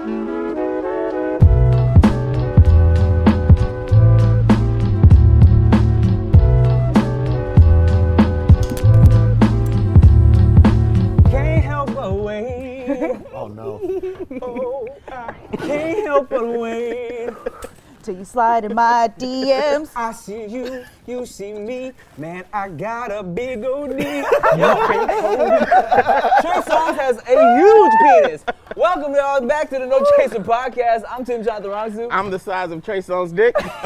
Can't Till you slide in my DMs. I see you, you see me. Man, I got a big old D. You can't hold me. Trey Songz has a huge penis. Welcome y'all back to the No Chaser podcast. I'm Tim Chantarangsu. I'm the size of Trey Songz's dick.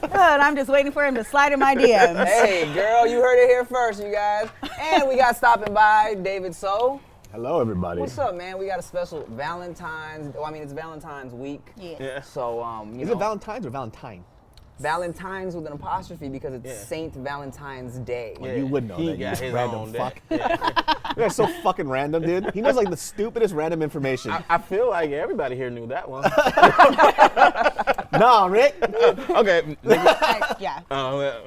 Good. I'm just waiting for him to slide in my DMs. Hey, girl, you heard it here first, you guys. And we got stopping by David So. Hello, everybody. What's up, man? We got a special Valentine's. Well, I mean, it's Valentine's week. Yeah. Yeah. So, um, you Is know, it Valentine's or Valentine? Valentine's with an apostrophe because it's Yeah. Saint Valentine's Day. Yeah. You would know He that. You got just his random own day. fuck. Yeah. You so fucking random, dude. He knows like the stupidest random information. I, I feel like everybody here knew that one. nah, Rick. okay. nigga, I- yeah. uh, well,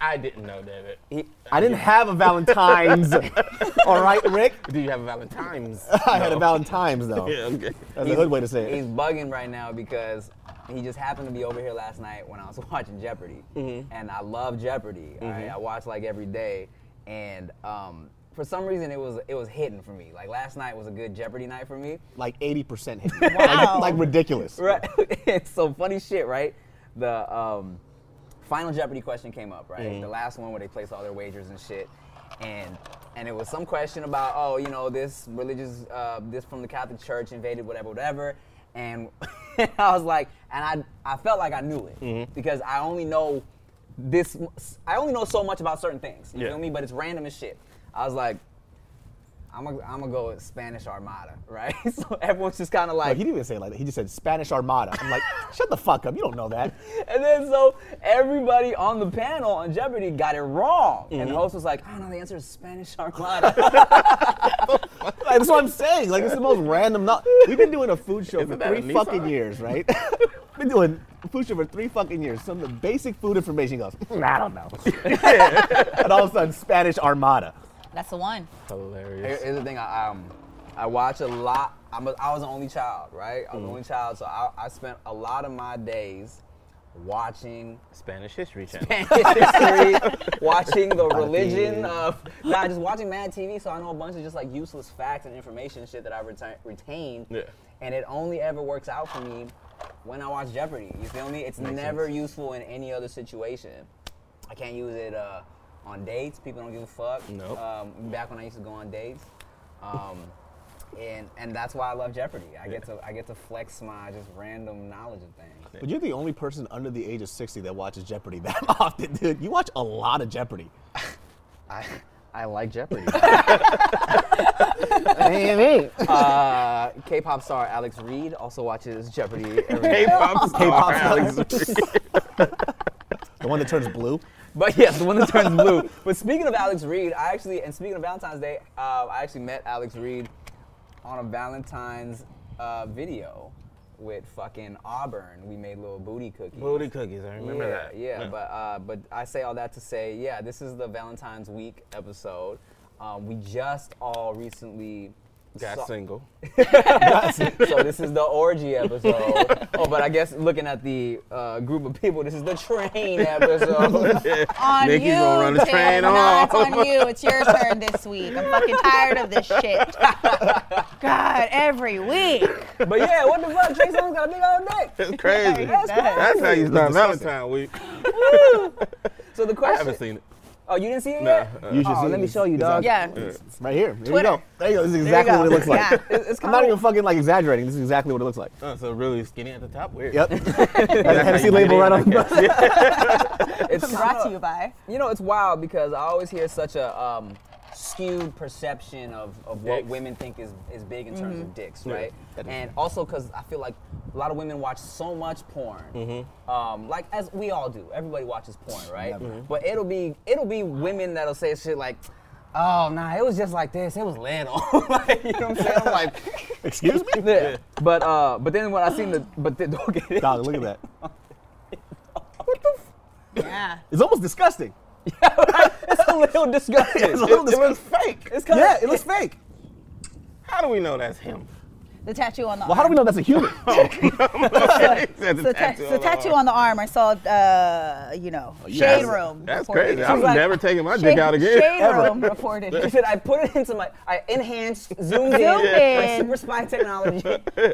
I, I didn't know, David. He- I didn't have a Valentine's. All right, Rick. Do you have a Valentine's? I had a Valentine's though. Yeah, okay. That's a hood way to say He's bugging right now because he just happened to be over here last night when I was watching Jeopardy, Mm-hmm. and I love Jeopardy. all right? I watch like every day, and um, for some reason it was it was hidden for me. Like last night was a good Jeopardy night for me. Like 80% hit. Wow. Like, like ridiculous. Right. it's so funny shit, right? The um, final Jeopardy question came up, right? The last one where they place all their wagers and shit, and and it was some question about oh, you know, this religious, uh, this from the Catholic Church invaded whatever, whatever, and I was like, and I I felt like I knew it because I only know this, I only know so much about certain things. You Yeah. feel me? But it's random as shit. I was like. I'm gonna I'm gonna go with Spanish Armada, right? so everyone's just kind of Like, like, he didn't even say it like that. He just said Spanish Armada. I'm like, shut the fuck up. You don't know that. And then so everybody on the panel on Jeopardy got it wrong. And the Mm-hmm. host was like, oh no, the answer is Spanish Armada. Like, that's what I'm saying. Like, it's the most random. No- We've been doing a food show Isn't for that a three Nissan? fucking years, right? been doing a food show for three fucking years. Some of the basic food information goes, "Mm, I don't know. and all of a sudden, Spanish Armada. That's the one. Here- Hilarious. Here's the thing, I, um, I watch a lot. I'm a, I was an only child, right? I was Mm. an only child, so I, I spent a lot of my days watching Spanish History Channel. Spanish history, watching the religion of, nah, just watching Mad TV, so I know a bunch of just like useless facts and information and shit that I reta- retained. Yeah. And it only ever works out for me when I watch Jeopardy. You feel me? It's never useful in any other situation. I can't use it uh, on dates. People don't give a fuck. Nope. Um, back when I used to go on dates. Um, and and that's why I love Jeopardy. I get to I get to flex my just random knowledge of things. But you're the only person under the age of 60 that watches Jeopardy that often, dude. You watch a lot of Jeopardy. I I like Jeopardy. Maybe. uh, K-pop star Alex Reed also watches Jeopardy every day. K-pop star K-pop Alex. Reed. The one that turns blue. But yes, the one that turns blue. But speaking of Alex Reed, I actually, and speaking of Valentine's Day, uh, I actually met Alex Reed on a Valentine's uh, video with fucking Auburn. We made little booty cookies. Booty cookies, I remember yeah, that. Yeah, but uh, but I say all that to say, yeah, this is the Valentine's week episode. Um, we just all recently got saw- single. so this is the orgy episode. oh, but I guess looking at the uh, group of people, this is the train episode. On Nikki's you, gonna run the Tim. train No, off. it's on you. It's your turn this week. I'm fucking tired of this shit. God, every week. but yeah, what the fuck? Trey Songz got a big old dick. It's crazy. That's That's how you start disgusting. Valentine week. So the question. I question. haven't seen it. Oh, you didn't see it Nah, yet? uh, You should Oh, see let it. me show you, dog. on- Yeah. It's right here. There Twitter. you go. There you go. This is exactly go. what it looks like. Yeah. It's, it's I'm not even fucking like exaggerating. This is exactly what it looks like. Oh, so really skinny at the top. Weird. Yep. Has a That's Hennessy label right on the bus. It's Brought to you by. You know, it's wild because I always hear such a um, skewed perception of, of what Dicks. women think is, is big in terms of dicks, right? that is And also because I feel like a lot of women watch so much porn, um, like as we all do. Everybody watches porn, right? Never. But it'll be it'll be women that'll say shit like. Oh nah, it was just like this. It was little. like, you know what I'm saying? I'm like, Excuse me? yeah. But uh, but then when I seen the, but then, don't get it. Dog, look at that. What the? F- yeah. It's almost disgusting. It's a little disgusting. It's a little It, it was disgusting. fake. It's kind Yeah, it looks fake. How do we know that's him? The tattoo on the Well, arm. how do we know that's a human? Said the, ta- the on the tattoo arm. on the arm. I saw, uh, you know, Shade Room. That's crazy. I'm like, never taking my Shade, dick out again. Shade Ever. Room reported. He said I put it into my, I enhanced, zoomed in, Zoomed my in. super spy technology.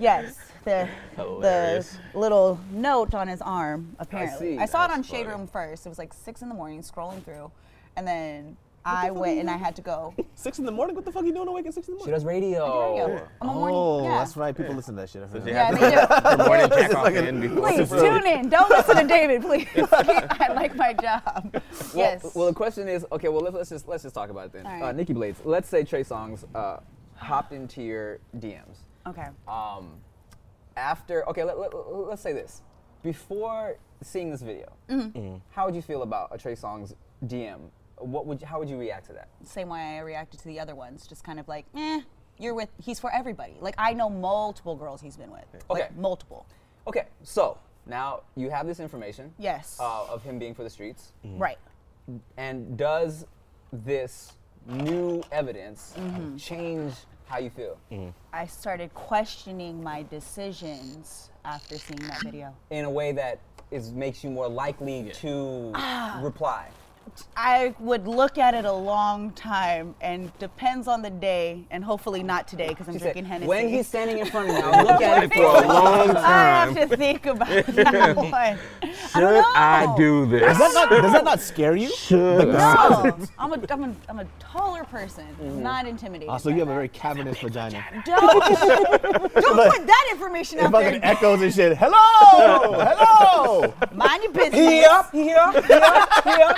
yes, the the little note on his arm. Apparently, see. I, saw it on Shade funny. Room first. It was like six in the morning, scrolling through, and then I went and I had to go. six in the morning? What the fuck are you doing awake at six in the morning? She morning? does radio. Radio. I'm a morning. Oh, yeah. that's right. People listen to that shit. I forgot. You Yeah, they do. to- morning check off like in before. Please tune in. Don't listen to David, please. I like my job. Well, yes. Well, the question is, okay. Well, let's, let's just let's just talk about it then. All right. Uh, Nikki Blades. Let's say Trey Songz uh, hopped into your DMs. okay. Um, after okay, let, let, us say this. Before seeing this video, Mm-hmm. how would you feel about a Trey Songz DM? What would you, how would you react to that? Same way I reacted to the other ones, just kind of like, eh, you're with. He's for everybody. Like I know multiple girls he's been with. Like Okay. multiple. Okay, so now you have this information. Yes. Uh, of him being for the streets, Right. and does this new evidence Mm-hmm. change how you feel? I started questioning my decisions after seeing that video. in a way that is makes you more likely to Ah. reply. I would look at it a long time, and depends on the day, and hopefully not today because I'm She said, drinking Hennessy. when he's standing in front of me, I'll look at it For a long time. I have to think about that one. I Should don't know. I do this? Does that, not, does that not scare you? Should No, I? I'm a, I'm a, I'm a taller person, mm-hmm. not intimidated. Oh, so you have a very cavernous vagina. Don't, don't put that information out there. fucking echoes and shit. Hello! Hello! Mind your business. Here, here, here, here.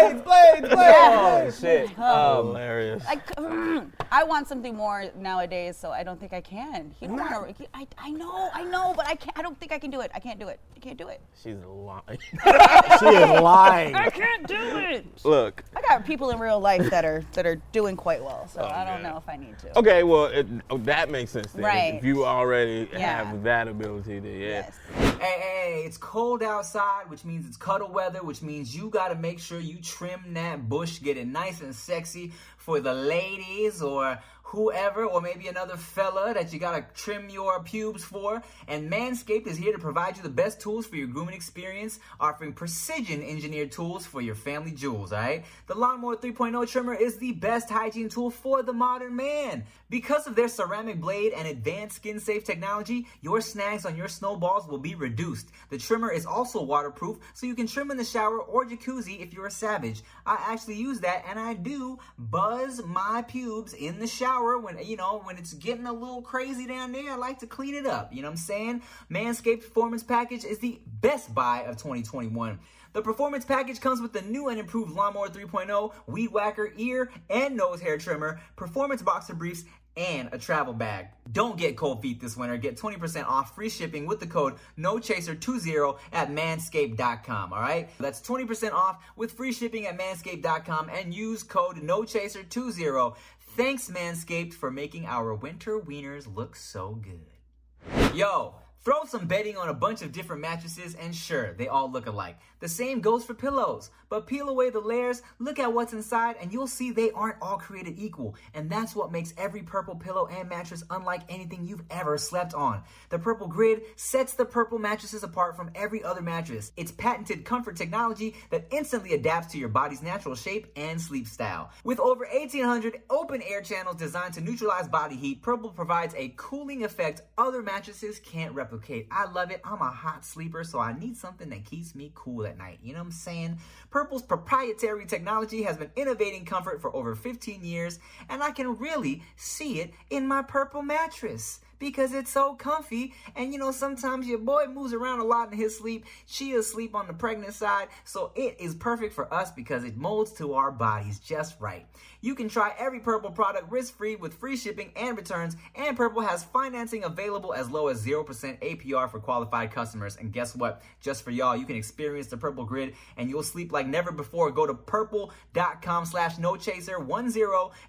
Blades, blades, blades! Oh shit. Um, Hilarious. I, c- I want something more nowadays, so I don't think I can. You don't want to. I, I know, I know, but I can't. I don't think I can do it. I can't do it. I can't do it. She's lying. She is lying. I can't do it. Look. I got people in real life that are that are doing quite well, so Oh, I don't man. know if I need to. Okay, well, it, oh, that makes sense. Then. Right. If you already Yeah. have that ability, then yeah. Yes. Hey, hey, hey, it's cold outside, which means it's cuddle weather, which means you gotta make sure you trim that bush, get it nice and sexy for the ladies or whoever, or maybe another fella that you gotta trim your pubes for. And Manscaped is here to provide you the best tools for your grooming experience, offering precision engineered tools for your family jewels, alright? The Lawnmower 3.0 trimmer is the best hygiene tool for the modern man. Because of their ceramic blade and advanced skin safe technology, your snags on your snowballs will be reduced. The trimmer is also waterproof, so you can trim in the shower or jacuzzi if you're a savage. I actually use that and I do buzz my pubes in the shower when you know when it's getting a little crazy down there. I like to clean it up. You know what I'm saying? Manscaped Performance Package is the best buy of 2021. The performance package comes with the new and improved Lawnmower 3.0, Weed Whacker ear and nose hair trimmer, performance boxer briefs, and a travel bag. Don't get cold feet this winter. Get 20% off free shipping with the code NOCHASER20 at manscaped.com. All right? That's 20% off with free shipping at manscaped.com and use code NOCHASER20. Thanks, Manscaped, for making our winter wieners look so good. Yo, throw some bedding on a bunch of different mattresses and sure, they all look alike. The same goes for pillows. But peel away the layers, look at what's inside, and you'll see they aren't all created equal. And that's what makes every purple pillow and mattress unlike anything you've ever slept on. The Purple Grid sets the purple mattresses apart from every other mattress. It's patented comfort technology that instantly adapts to your body's natural shape and sleep style. With over 1,800 open air channels designed to neutralize body heat, Purple provides a cooling effect other mattresses can't replicate. I love it. I'm a hot sleeper, so I need something that keeps me cool at night. You know what I'm saying? Purple's proprietary technology has been innovating comfort for over 15 years, and I can really see it in my purple mattress because it's so comfy. And you know, sometimes your boy moves around a lot in his sleep. She is asleep on the pregnant side, so it is perfect for us because it molds to our bodies just right. You can try every Purple product risk free with free shipping and returns, and Purple has financing available as low as 0% APR for qualified customers. And guess what? Just for y'all, you can experience the Purple Grid and you'll sleep like never before. Go to purple.com slash no chaser 10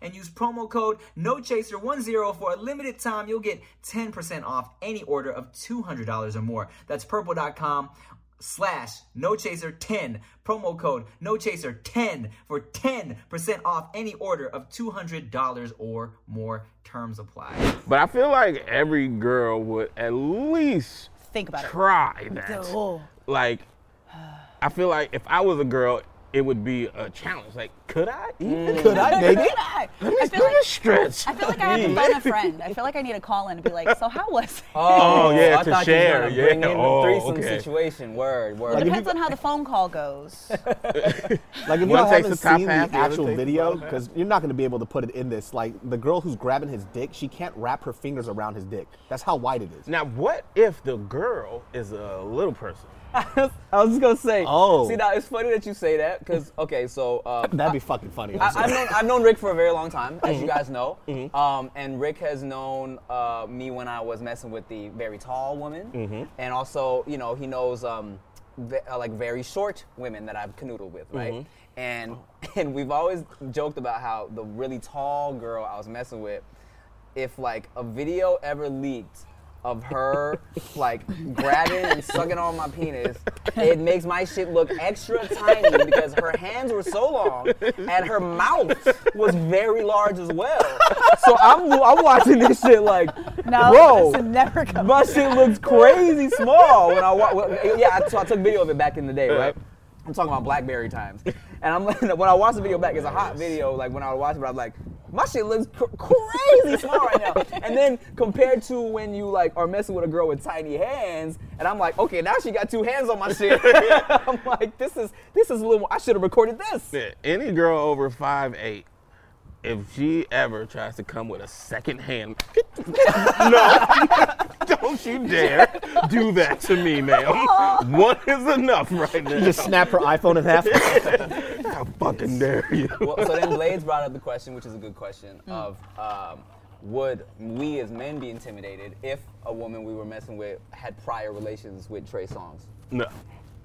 and use promo code no chaser 10 for a limited time. You'll get 10% off any order of $200 or more. That's purple.com slash no chaser 10 promo code no chaser 10 for 10% off any order of $200 or more terms apply But I feel like every girl would at least Think about it. try that. Oh. Like, I feel like if I was a girl, it would be a challenge. Like, could I? Even? Could I, maybe? I Let me, feel like stretch. I feel like I have to phone a friend. I feel like I need a call in and be like, so how was it? Oh, yeah, oh, I to thought share, You were gonna yeah. in Oh, the threesome okay. situation. Word, word. Like, It if depends on how the phone call goes. Like if One you takes haven't the seen half, the the actual video, because you're not going to be able to put it in this. Like the girl who's grabbing his dick, she can't wrap her fingers around his dick. That's how wide it is. Now, what if the girl is a little person? I was just gonna say. Oh. See, now it's funny that you say that because okay, so uh, That'd be fucking funny. I. I've, known, I've known Rick for a very long time, as Mm-hmm. you guys know. Um, and Rick has known uh, me when I was messing with the very tall woman, Mm-hmm. and also, you know, he knows um, ve- uh, like very short women that I've canoodled with, right? Mm-hmm. And and we've always joked about how the really tall girl I was messing with, if like a video ever leaked of her like grabbing and sucking on my penis, it makes my shit look extra tiny because her hands were so long and her mouth was very large as well. So I'm I'm watching this shit like, No, bro, this never my shit looks crazy small when I wa- well, yeah. I- So I took video of it back in the day, right? I'm talking about BlackBerry times, and I'm when I watch the video back, it's a hot video. Like when I was watching it, I'm like, my shit looks cr- crazy small right now. And then compared to when you like are messing with a girl with tiny hands, and I'm like, okay, now she got two hands on my shit. I'm like, this is this is a little. More, I should have recorded this. Yeah, any girl over five eight, if she ever tries to come with a second hand, no, don't you dare do that to me, ma'am. One is enough right now. You just snap her iPhone in half. How fucking dare you? well, so then Blades brought up the question, which is a good question, Hmm. of um, would we as men be intimidated if a woman we were messing with had prior relations with Trey Songz? No,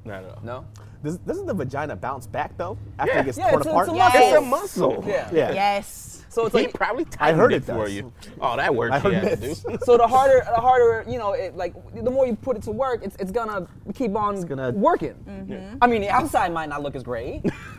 not at all. No? Does, doesn't the vagina bounce back though after Yeah. it gets Yeah, torn it's a- apart? it's a muscle. It's a muscle. Yeah. Yeah. Yes. So it's He like probably I tightened heard it it for you. Oh, that work I heard had to this. do. so the harder the harder you know it like the more you put it to work it's, it's gonna keep on gonna- working Mm-hmm. i mean the outside might not look as great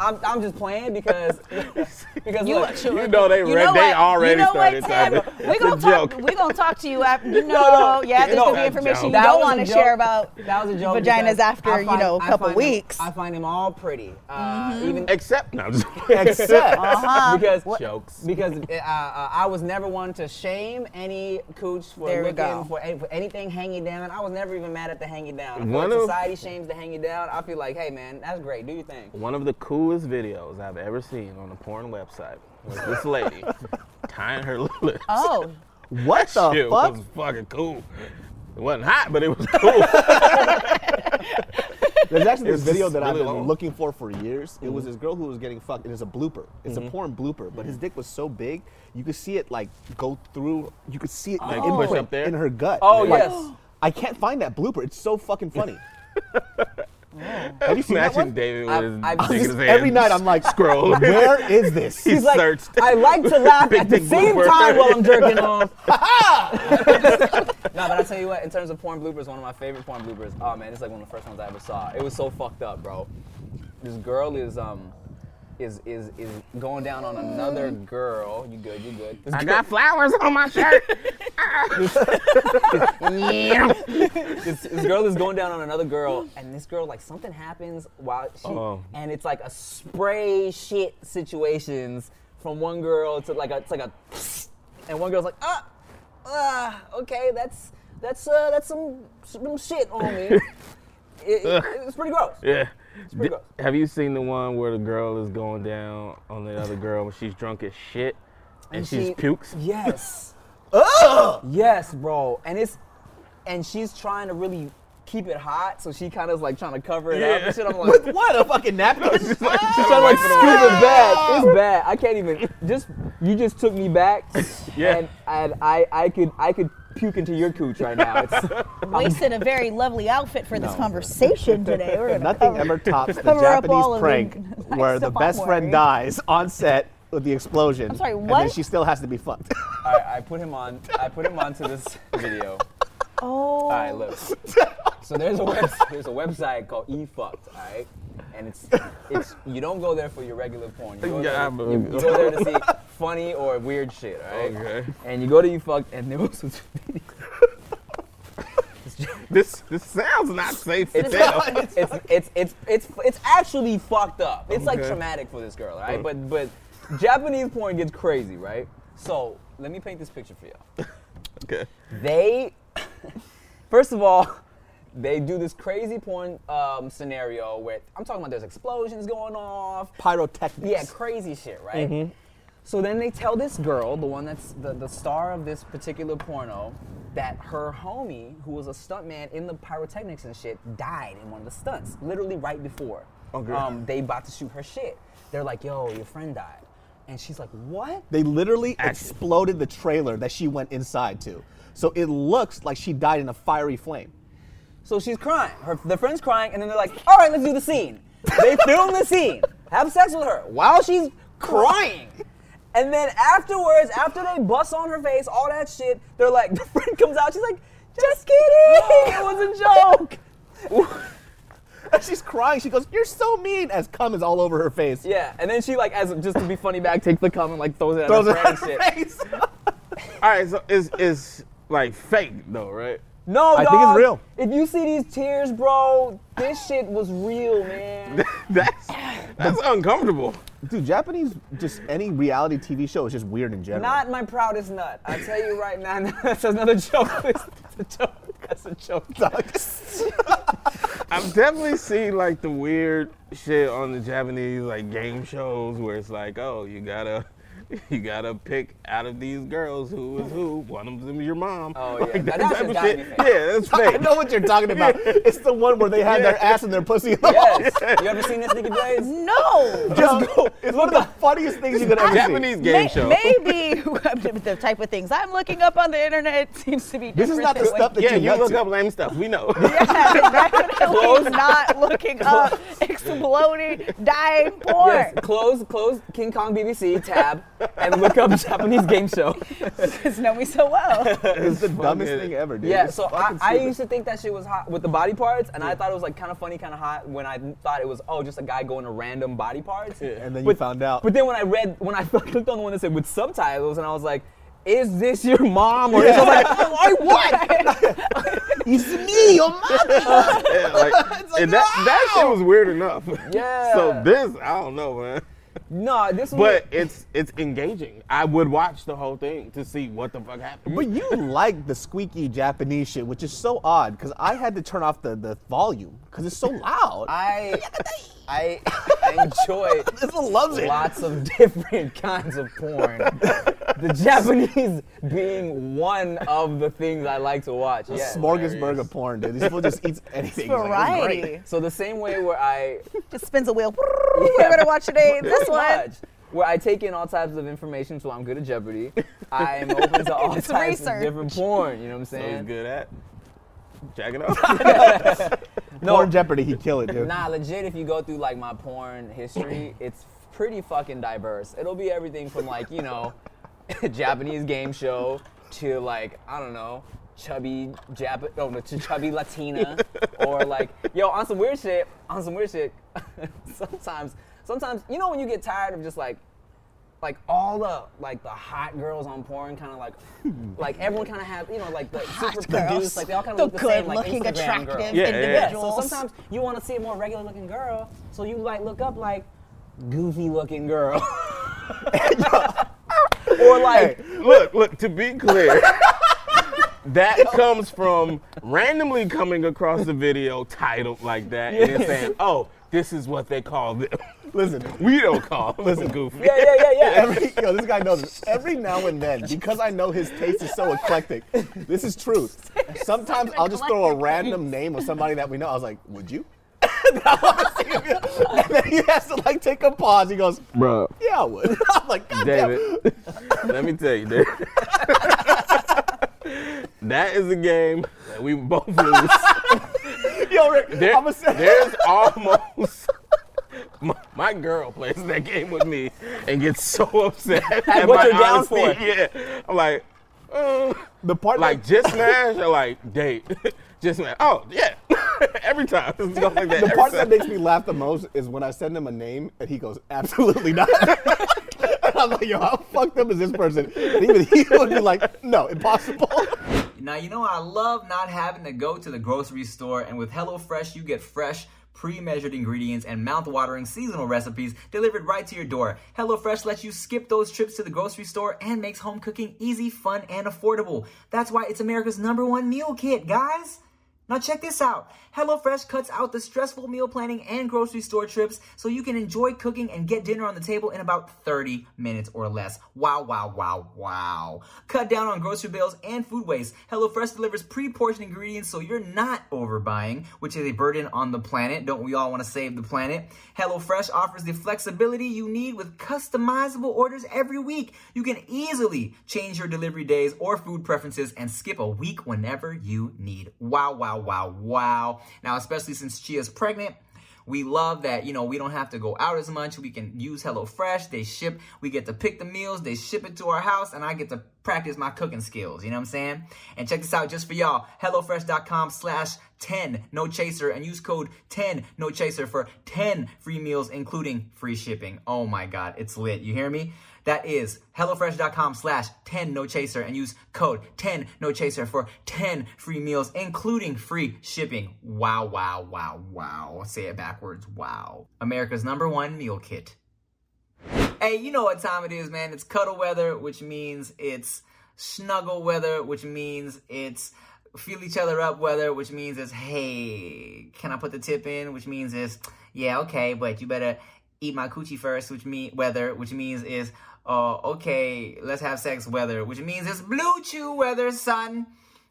I'm, I'm just playing because because You, look, you know they you re- know they what? already you know started what, Tim? talking. We It's gonna a talk. joke. We gonna talk to you after. You know, no. yeah, there's No, gonna be information joke. you don't want to share about that was a joke vaginas after I you know a couple find them- weeks. I find them all pretty uh, Mm-hmm. even Except no, Except Uh-huh. because jokes. because uh, uh, I was never one to shame any cooch for There we looking for, any, for anything hanging down. I was never even mad at the hanging down. If One like of- society shames the hanging down, I feel like, hey man, that's great. Do your thing. One of the coolest videos I've ever seen on a porn website was this lady tying her lips. Oh, what the Shit fuck? was fucking cool. It wasn't hot, but it was cool. There's actually this It's video just that I've been long. looking for for years. It was mm-hmm. this girl who was getting fucked. It is a blooper. It's a mm-hmm. porn blooper, but his dick was so big, you could see it like go through. You could see it like Oh. Push up there? in her gut. Oh, Like, yes. I can't find that blooper. It's so fucking funny. Have you seen that Imagine one? David with I've- I've just- his. Every night I'm like, scroll. where is this? He's like, searched. I like to laugh Big at the same blooper. time while I'm jerking off. no, but I tell you what, in terms of porn bloopers, one of my favorite porn bloopers. Oh man, it's like one of the first ones I ever saw. It was so fucked up, bro. This girl is um is is is going down on another girl. You good? You good? This I girl- got flowers on my shirt. this, this girl is going down on another girl, and this girl like something happens while she, Oh. and it's like a spray shit situations from one girl to like a it's like a, and one girl's like ah, ah okay that's that's uh that's some some shit on me. It- it- it's pretty gross. yeah. Pretty D- gross. have you seen the one where the girl is going down on the other girl when she's drunk as shit and, she, just pukes? Yes. Yes, bro. And it's and she's trying to really keep it hot, so she kind of is like trying to cover it up Yeah. and shit. I'm like, what a fucking napkin? She's like, She's trying to like scoop it back. It's bad. I can't even. Just you just took me back. Yeah. And, and I I could I could puke into your cooch right now. It's, wasted a very lovely outfit for this conversation today. Nothing cover- ever tops the cover Japanese prank the where the best friend wearing. dies on set with the explosion. sorry, And then she still has to be fucked. I, I put him on. I put him onto this video. Oh. All right, look. So there's a web, there's a website called eFukt, all right, and it's it's you don't go there for your regular porn. You go, Yeah, there, I you, you go there to see funny or weird shit, all right? Okay. And you go to eFukt, and there was this video. This this sounds not safe. It's, still. it's, it's, it's, it's, it's, it's actually fucked up. It's like traumatic for this girl, all right? Mm. But but Japanese porn gets crazy, right? So let me paint this picture for y'all. okay. they first of all they do this crazy porn um, scenario where i'm talking about there's explosions going off Pyrotechnics. yeah crazy shit right so then they tell this girl the one that's the, the star of this particular porno that her homie who was a stuntman in the pyrotechnics and shit died in one of the stunts literally right before Okay. um, they about to shoot her shit they're like yo your friend died and she's like what They literally Action. exploded the trailer that she went inside to. So it looks like she died in a fiery flame. So she's crying. Her the friend's crying, and then they're like, "All right, let's do the scene." They film the scene, have sex with her while she's crying, and then afterwards, after they bust on her face, all that shit, they're like, the friend comes out, she's like, "Just kidding, it was a joke." And she's crying. She goes, "You're so mean," as cum is all over her face. Yeah, and then she like, as just to be funny back, takes the cum and like throws it at Throws her it friend her face. All right. So is it's like fake though, right? No, I dog, think it's real. If you see these tears, bro, this shit was real, man. That's that's uncomfortable. Dude, Japanese, just any reality TV show is just weird in general. Not my proudest nut. I tell you right now, that's another joke. That's a joke. That's a joke. Dog. I've definitely seen like the weird shit on the Japanese like game shows where it's like, oh, you gotta you gotta pick out of these girls who is who. One of them is your mom. Oh, yeah. Like, Now that that type of shit. be. Yeah, that's I know what you're talking about. It's the one where they have their ass and their pussy. in the Yes. You ever seen this Nikki Blades? No. Just go. It's one of the funniest things you could ever see. Japanese game May- show. Maybe the type of things I'm looking up on the internet seems to be different. This is not the than what- stuff that Yeah, you you look look up lame stuff. We know. Yeah, definitely not looking up exploding, dying poor. Yes. Close, close King Kong BBC tab and look up Japanese game show. Because know me so well. It's the dumbest thing ever, dude. Yeah, It's so I, I used to think that shit was hot with the body parts, and I thought it was like kind of funny, kind of hot when I thought it was oh just a guy going to random body parts. And then you found out. But then when I read, when I clicked on the one that said with subtitles, and I was like, "Is this your mom?" Or I was like, "Oh, I what?" It's me, your mom. Yeah, like, and that, that shit was weird enough. Yeah. So this, I don't know, man. no, this was. But it's it's engaging. I would watch the whole thing to see what the fuck happened. But you like the squeaky Japanese shit, which is so odd because I had to turn off the, the volume because it's so loud. I, I, I enjoy this one loves it. lots of different kinds of porn. the Japanese being one of the things I like to watch. Yes. Smorgasbord of porn, dude. These people just eat anything. It's like, it's. Variety. So the same way where I Just spins a wheel. We're gonna watch today. This one. much, where I take in all types of information, so I'm good at Jeopardy. I'm open to all It's types research. of different porn. You know what I'm so saying? he's good at jacking up. No. Porn Jeopardy, he kill it, dude. Nah, legit. If you go through like my porn history, it's pretty fucking diverse. It'll be everything from like you know, Japanese game show to like I don't know, chubby Jap, oh no, to chubby Latina, or like yo on some weird shit. On some weird shit. sometimes, sometimes you know when you get tired of just like. Like all the like the hot girls on porn, kind of like, like everyone kind of have you know like the super girls. produced, like they all kind The of look the same, like good-looking, Instagram girls. attractive Yeah, yeah, yeah. Yeah, individuals. so sometimes you want to see a more regular looking girl, so you like look up like goofy looking girl. or like look, look. To be clear, that comes from randomly coming across a video titled like that and then saying, "Oh, this is what they call them." Listen, We don't call Listen, goofy. yeah, yeah, yeah, yeah. every, yo, this guy knows this. Every now and then, because I know his taste is so eclectic, this is truth. Sometimes I'll just throw a random name of somebody that we know. I was like, would you? and then he has to like take a pause. He goes, Bro, yeah, I would. I'm like, God damn. David, let me tell you, David. That is a game that we both lose. Yo, Rick, There- I'm say, there's almost my, my girl plays that game with me and gets so upset at, what you're down honesty. for. Yeah, I'm like, Uh, The part like that, just smash or like date? just smash. Oh yeah, every time. Like the part that makes me laugh the most is when I send him a name and he goes, absolutely not. I'm like, yo, how fucked up is this person? And even he would be like, no, impossible. Now, you know, I love not having to go to the grocery store, and with HelloFresh, you get fresh, pre measured ingredients and mouth-watering seasonal recipes delivered right to your door. HelloFresh lets you skip those trips to the grocery store and makes home cooking easy, fun, and affordable. That's why it's America's number one meal kit, guys. Now check this out. HelloFresh cuts out the stressful meal planning and grocery store trips so you can enjoy cooking and get dinner on the table in about 30 minutes or less. Wow, wow, wow, wow. Cut down on grocery bills and food waste. HelloFresh delivers pre-portioned ingredients so you're not overbuying, which is a burden on the planet. Don't we all want to save the planet? HelloFresh offers the flexibility you need with customizable orders every week. You can easily change your delivery days or food preferences and skip a week whenever you need. Wow, wow, wow, wow. Now, especially since Chia's pregnant, we love that, you know, we don't have to go out as much. We can use HelloFresh. They ship, we get to pick the meals, they ship it to our house, and I get to practice my cooking skills. You know what I'm saying? And check this out just for y'all. HelloFresh.com slash 10 no chaser and use code 10 no chaser for 10 free meals, including free shipping. Oh my God, it's lit. You hear me? That is HelloFresh.com slash 10 no chaser and use code 10 no chaser for 10 free meals, including free shipping. Wow, wow, wow, wow. Say it backwards. Wow. America's number one meal kit. Hey, you know what time it is, man. It's cuddle weather, which means it's snuggle weather, which means it's feel each other up weather, which means it's hey, can I put the tip in? Which means it's yeah, okay, but you better eat my coochie first, which mean weather, which means is uh okay, let's have sex weather, which means it's blue chew weather, son.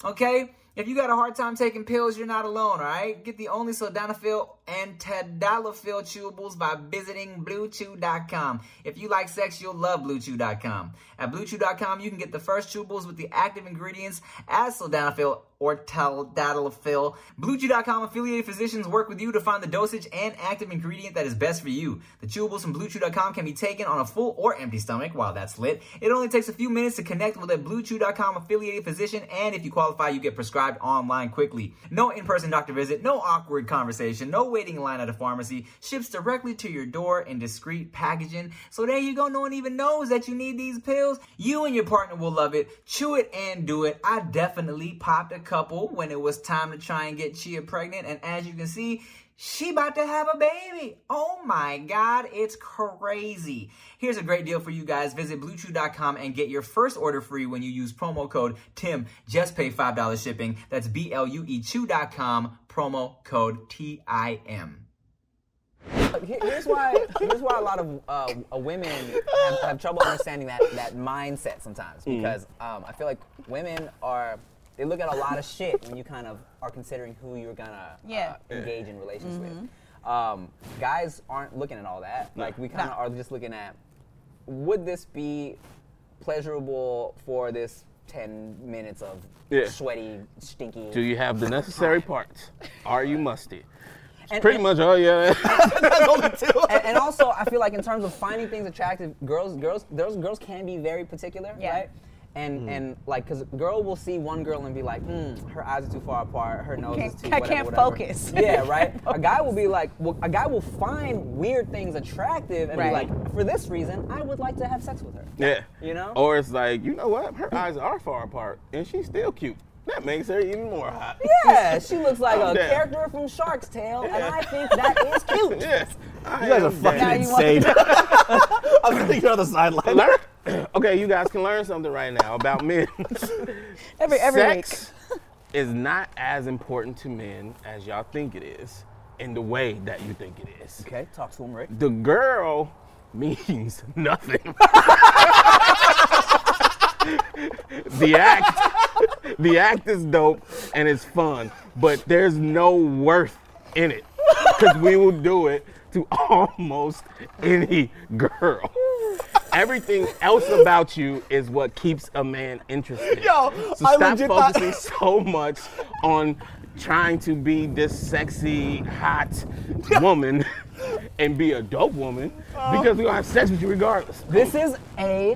Okay? If you got a hard time taking pills, you're not alone, all right? Get the only sildenafil and tadalafil chewables by visiting bluechew.com. If you like sex, you'll love bluechew.com. At bluechew.com, you can get the first chewables with the active ingredients as sildenafil or tadalafil. Bluechew.com affiliated physicians work with you to find the dosage and active ingredient that is best for you. The chewables from bluechew.com can be taken on a full or empty stomach while that's lit. It only takes a few minutes to connect with a bluechew.com affiliated physician, and if you qualify, you get prescribed online quickly. No in-person doctor visit, no awkward conversation, no waiting in line at a pharmacy. Ships directly to your door in discreet packaging. So there you go. No one even knows that you need these pills. You and your partner will love it. Chew it and do it. I definitely popped a couple when it was time to try and get Chia pregnant, and as you can see, she about to have a baby. Oh my God, it's crazy. Here's a great deal for you guys. Visit BlueChew.com and get your first order free when you use promo code TIM. Just pay $5 shipping. That's B-L-U-E Chew.com, promo code T-I-M. Here's why. Here's why a lot of uh, uh, women have, have trouble understanding that that mindset sometimes because um, I feel like women are they look at a lot of shit when you kind of are considering who you're gonna Yeah. uh, engage in relations with. Um, guys aren't looking at all that. Like we kind of No. are just looking at would this be pleasurable for this 10 minutes of Yeah. sweaty, stinky. Do you have the necessary parts? Are you musty? And- pretty and- much oh yeah. and, and also, I feel like in terms of finding things attractive, girls, girls, those girls can be very particular, Yeah. right? And and like, cause a girl will see one girl and be like, mm, her eyes are too far apart, her nose Can't- is too. I whatever, can't whatever." focus. Yeah, right. a guy will be like, well, a guy will find weird things attractive and Right. be like, for this reason, I would like to have sex with her. yeah. You know? Or it's like, you know what? Her eyes are far apart and she's still cute. That makes her even more hot. Yeah, she looks like I'm a down. character from Shark's Tale, and I think that is cute. Yes. I You guys are fucking Now down. you want- insane. I'm sitting on the sideline. Learn. Okay, you guys can learn something right now about men. Every every Sex is not as important to men as y'all think it is, in the way that you think it is. Okay, talk to him, Rick. The girl means nothing. The act, the act is dope and it's fun, but there's no worth in it because we will do it to almost any girl. Everything else about you is what keeps a man interested. Yo, so I stop legit thought- focusing so much on trying to be this sexy, hot woman and be a dope woman because we're gonna have sex with you regardless. This is a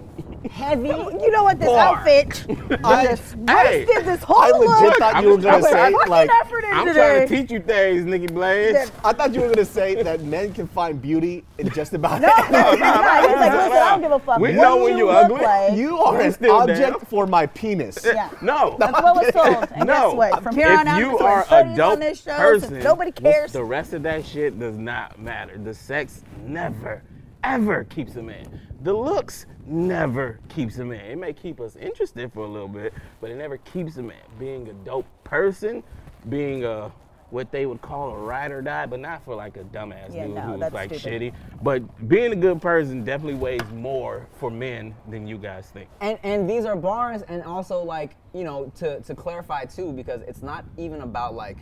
heavy. You know what? This Bar. outfit I, just Hey, wasted this whole I legit look. thought I'm you were gonna say like. I'm today. trying to teach you things, Nikki Blades. I thought you were gonna say that men can find beauty in just about No, anything. no, he's like, listen, I don't give a fuck. We what know when you you look ugly. Like. You are an still object down. for my penis. yeah. No. That's what was told. And no. guess what? From here if on out, you are doing a studies dope this show, person, nobody cares. The rest of that shit does not matter. The sex never, ever keeps a man. The looks never keeps a man. It may keep us interested for a little bit, but it never keeps a man. Being a dope person, being a what they would call a ride or die, but not for like a dumbass Yeah, dude no, who's like stupid. shitty. But being a good person definitely weighs more for men than you guys think. And and these are bars, and also like you know to to clarify too, because it's not even about like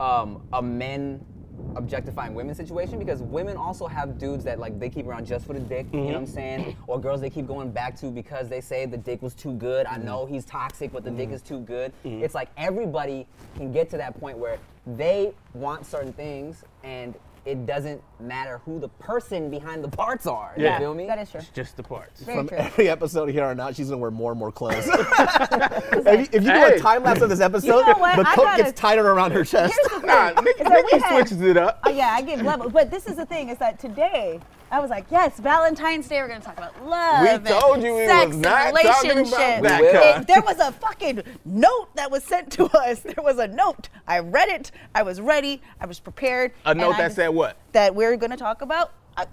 um, a men objectifying women situation because women also have dudes that like they keep around just for the dick, you know what I'm mm-hmm. saying? Or girls they keep going back to because they say the dick was too good. I know mm-hmm. he's toxic, but the dick mm-hmm. is too good. It's like everybody can get to that point where they want certain things and it doesn't matter who the person behind the parts are. Yeah. You feel me? That is true. It's just the parts. Very From true. every episode here on out, she's gonna wear more and more clothes. if, you, if you do a time lapse of this episode, know the coat gotta- gets tighter around her chest. Here's the thing. Nah, Nikki, we Nikki had- switches it up. Oh yeah, I give level. But this is the thing: is that today I was like, yes, Valentine's Day. We're gonna talk about love. We and told you we sex was and not talking about relationships. that, It- there was a fucking note that was sent to us. There was a note. I read it. I was ready. I was prepared. A note I that just- said what? That we're gonna talk about. Uh,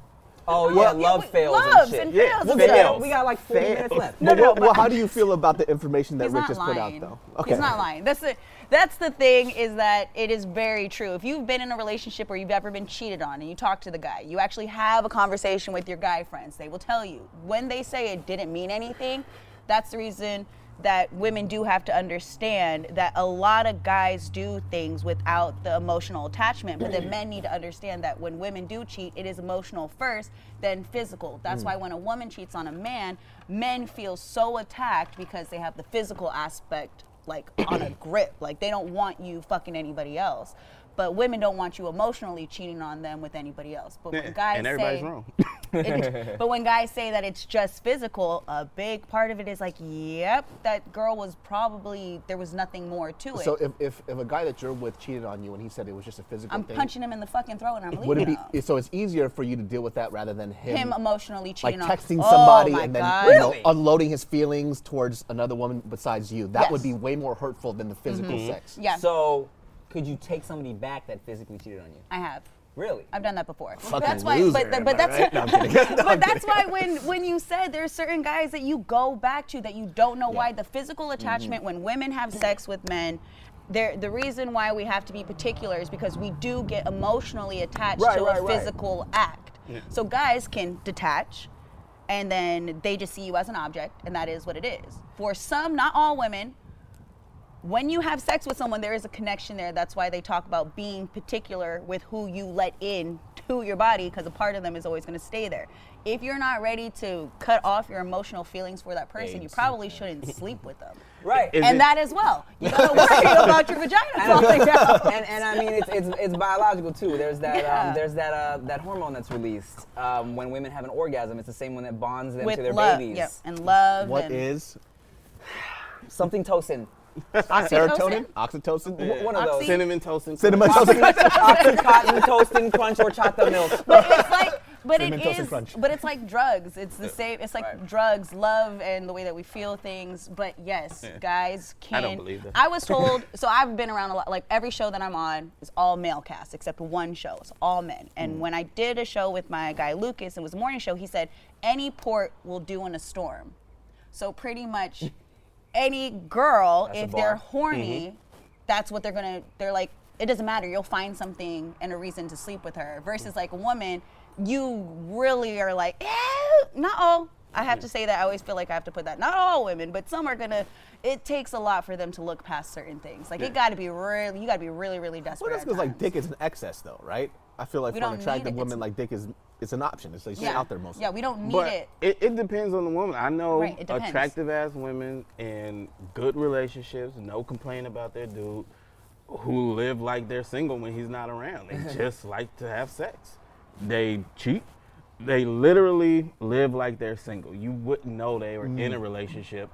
Oh yeah, well, love we- fails loves and shit. and Yeah, fails We'll and get We got like 40 minutes left. But no, what- but- well, how do you feel about the information that He's Rick just lying. put out, though? Okay. He's not lying. That's the that's the thing is that it is very true. If you've been in a relationship or you've ever been cheated on and you talk to the guy, you actually have a conversation with your guy friends. They will tell you when they say it didn't mean anything. That's the reason that women do have to understand that a lot of guys do things without the emotional attachment, but then men need to understand that when women do cheat, it is emotional first, then physical. That's mm. why when a woman cheats on a man, men feel so attacked because they have the physical aspect like on a grip. Like they don't want you fucking anybody else. But women don't want you emotionally cheating on them with anybody else. But when guys and everybody's say, wrong. it- but when guys say that it's just physical, a big part of it is like, yep, that girl was probably there was nothing more to it. So if, if, if a guy that you're with cheated on you and he said it was just a physical I'm thing, punching him in the fucking throat and I'm leaving would it him. be so it's easier for you to deal with that rather than him, him emotionally like cheating on you. texting Oh somebody my and then God. you know, Really? unloading his feelings towards another woman besides you? That would Yes. Mm-hmm. be way more hurtful than the physical sex. Yeah, So, could you take somebody back that physically cheated on you? I have. Really? I've done that before. Fucking that's why, loser, but, am but that's right? No. No, but that's why when when you said there's certain guys that you go back to that you don't know why the physical Mm-hmm. attachment when women have sex with men. There, the reason why we have to be particular is because we do get emotionally attached Right, to right, a physical act. So guys can detach, and then they just see you as an object, and that is what it is. For some, not all women, when you have sex with someone, there is a connection there. That's why they talk about being particular with who you let in to your body, because a part of them is always going to stay there. If you're not ready to cut off your emotional feelings for that person, you probably shouldn't sleep with them. Right. Is and it- that as well. You gotta worry about your vagina falling down. and, and I mean it's, it's, it's biological too. There's that Yeah. um, there's that uh, that hormone that's released um, when women have an orgasm. It's the same one that bonds them With to their love, babies. yep, and love. What and is Something tocin. Serotonin? Oxytocin? W- One of those. Cinnamon toast and Cinnamon toast. Oxycontin, toasting crunch, or chocolate milk. but it's like but it Cinnamon Toast and is Crunch. but it's like drugs it's the same it's like Right. drugs love and the way that we feel things but yes guys can I don't believe that. I was told so i've been around a lot like every show that i'm on is all male cast except one show it's all men and Mm. when i did a show with my guy lucas it was a morning show he said any port will do in a storm so pretty much any girl That's if they're horny that's what they're gonna they're like it doesn't matter. You'll find something and a reason to sleep with her versus like a woman you really are like eh, not all. I have to say that i always feel like i have to put that not all women but some are gonna it takes a lot for them to look past certain things. Like it got to be really you got to be really really desperate Well, that's at because like dick is an excess, though, right? I feel like We for an attractive woman, like dick is it's an option. It's like yeah. out there mostly. yeah we don't need But it it, it depends on the woman. I know Right, attractive ass women in good relationships, no complaint about their dude, who live like they're single when he's not around. They just like to have sex. They cheat. They literally live like they're single. You wouldn't know they were in a mm. relationship.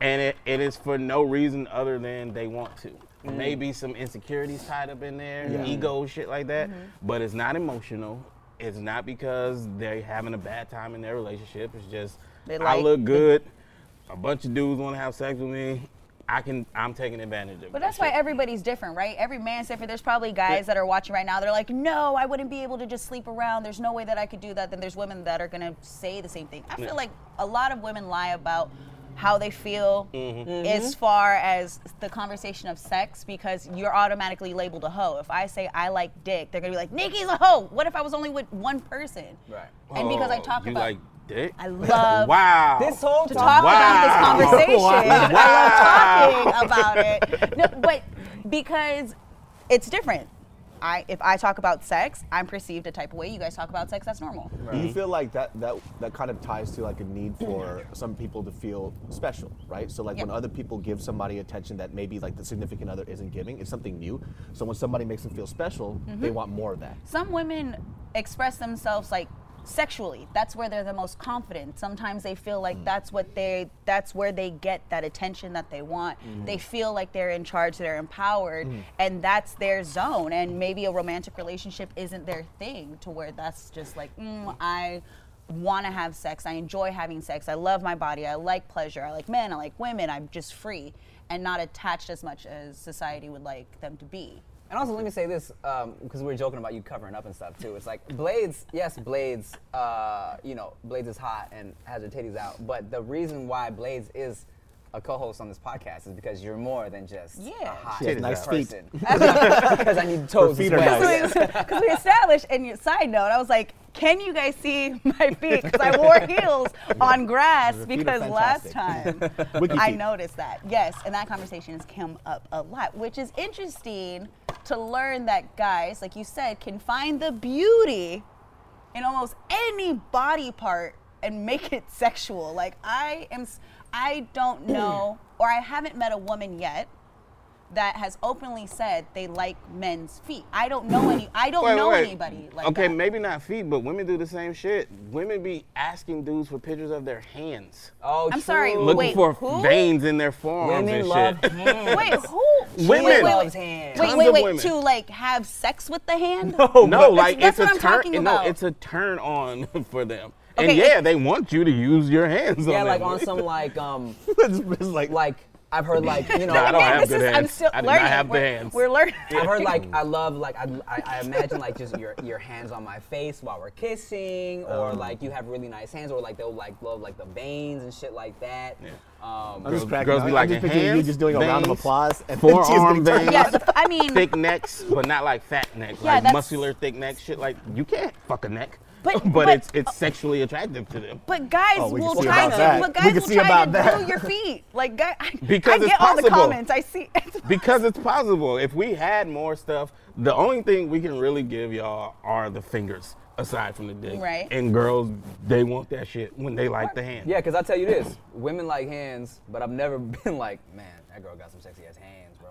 And it, it is for no reason other than they want to. Mm. Maybe some insecurities tied up in there, Yeah. ego, shit like that. Mm-hmm. But it's not emotional. It's not because they're having a bad time in their relationship. It's just They I look good. A bunch of dudes want to have sex with me. I can. I'm taking advantage of it. But that's why everybody's different, right? Every man's different. There's probably guys that are watching right now. They're like, no, I wouldn't be able to just sleep around. There's no way that I could do that. Then there's women that are gonna say the same thing. I feel Yeah. like a lot of women lie about how they feel Mm-hmm. as far as the conversation of sex because you're automatically labeled a hoe. If I say I like dick, they're gonna be like, Nikki's a hoe. What if I was only with one person? Right. And because I Oh, talk you about like dick. I love wow. This whole to time. talk about this Wow. conversation. Wow. I love talking about it. No, but because it's different. I if I talk about sex, I'm perceived a type of way. You guys talk about sex, that's normal. Do you feel like that that that kind of ties to like a need for some people to feel special, right? So like when other people give somebody attention that maybe like the significant other isn't giving, it's something new. So when somebody makes them feel special, they Mm-hmm. want more of that. Some women express themselves like sexually. That's where they're the most confident. Sometimes they feel like mm. that's what they that's where they get that attention that they want. Mm-hmm. They feel like they're in charge, they're empowered, mm. and that's their zone. And maybe a romantic relationship isn't their thing to where that's just like, mm, I want to have sex. I enjoy having sex. I love my body. I like pleasure. I like men. I like women. I'm just free and not attached as much as society would like them to be. And also, let me say this, because we were joking about you covering up and stuff too. It's like Blades, yes, Blades, uh, you know, Blades is hot and has her titties out. But the reason why Blades is a co-host on this podcast is because you're more than just a Yeah. hot She has nice feet. person. because I need toes feet as are well. nice. Because we established, and side note, I was like, can you guys see my feet? Because I wore heels on grass Your feet are because last time I noticed that. Yes, and that conversation has come up a lot, which is interesting to learn that guys, like you said, can find the beauty in almost any body part and make it sexual. Like I am, s- I don't know, or I haven't met a woman yet that has openly said they like men's feet. I don't know any. I don't Wait, know wait. anybody like okay, that. maybe not feet, but women do the same shit. Women be asking dudes for pictures of their hands, Oh, I'm sorry, looking Wait, for who? veins in their forearms Women and love shit. hands. Wait, who? Women. Wait, wait, loves hands. wait, wait, wait. To like have sex with the hand? no, no. like that's it's what a I'm turn. talking No, about. it's a turn on for them. And yeah, it- they want you to use your hands Yeah, on like them. on some like um it's, it's like, like I've heard like you know Nah, I don't Again, have good is, I'm hands. still I do learning. not have the we're, hands. We're learning. I've heard like I love like I, I, I imagine like just your your hands on my face while we're kissing, or like you have really nice hands, or like they'll like love like the veins and shit like that. Um, I'm just Girls- cracking girls up. be I'm like just in picturing you hands, just doing a round of applause and forearm veins. yeah, the, I mean, thick necks, but not like fat necks. Yeah, like muscular thick necks, shit. Like you can't fuck a neck, But- but, but- it's it's sexually attractive to them. But guys Oh, we can will see try about to. that. But We guys can will see try about to that. do your feet. Like guy, I, Because I it's get all the comments. I see. Because it's possible. If we had more stuff, the only thing we can really give y'all are the fingers, aside from the dick. Right. And girls, they want that shit when they like the hand. Yeah, because I tell you this, women like hands, but I've never been like, man, that girl got some sexy ass hands, bro.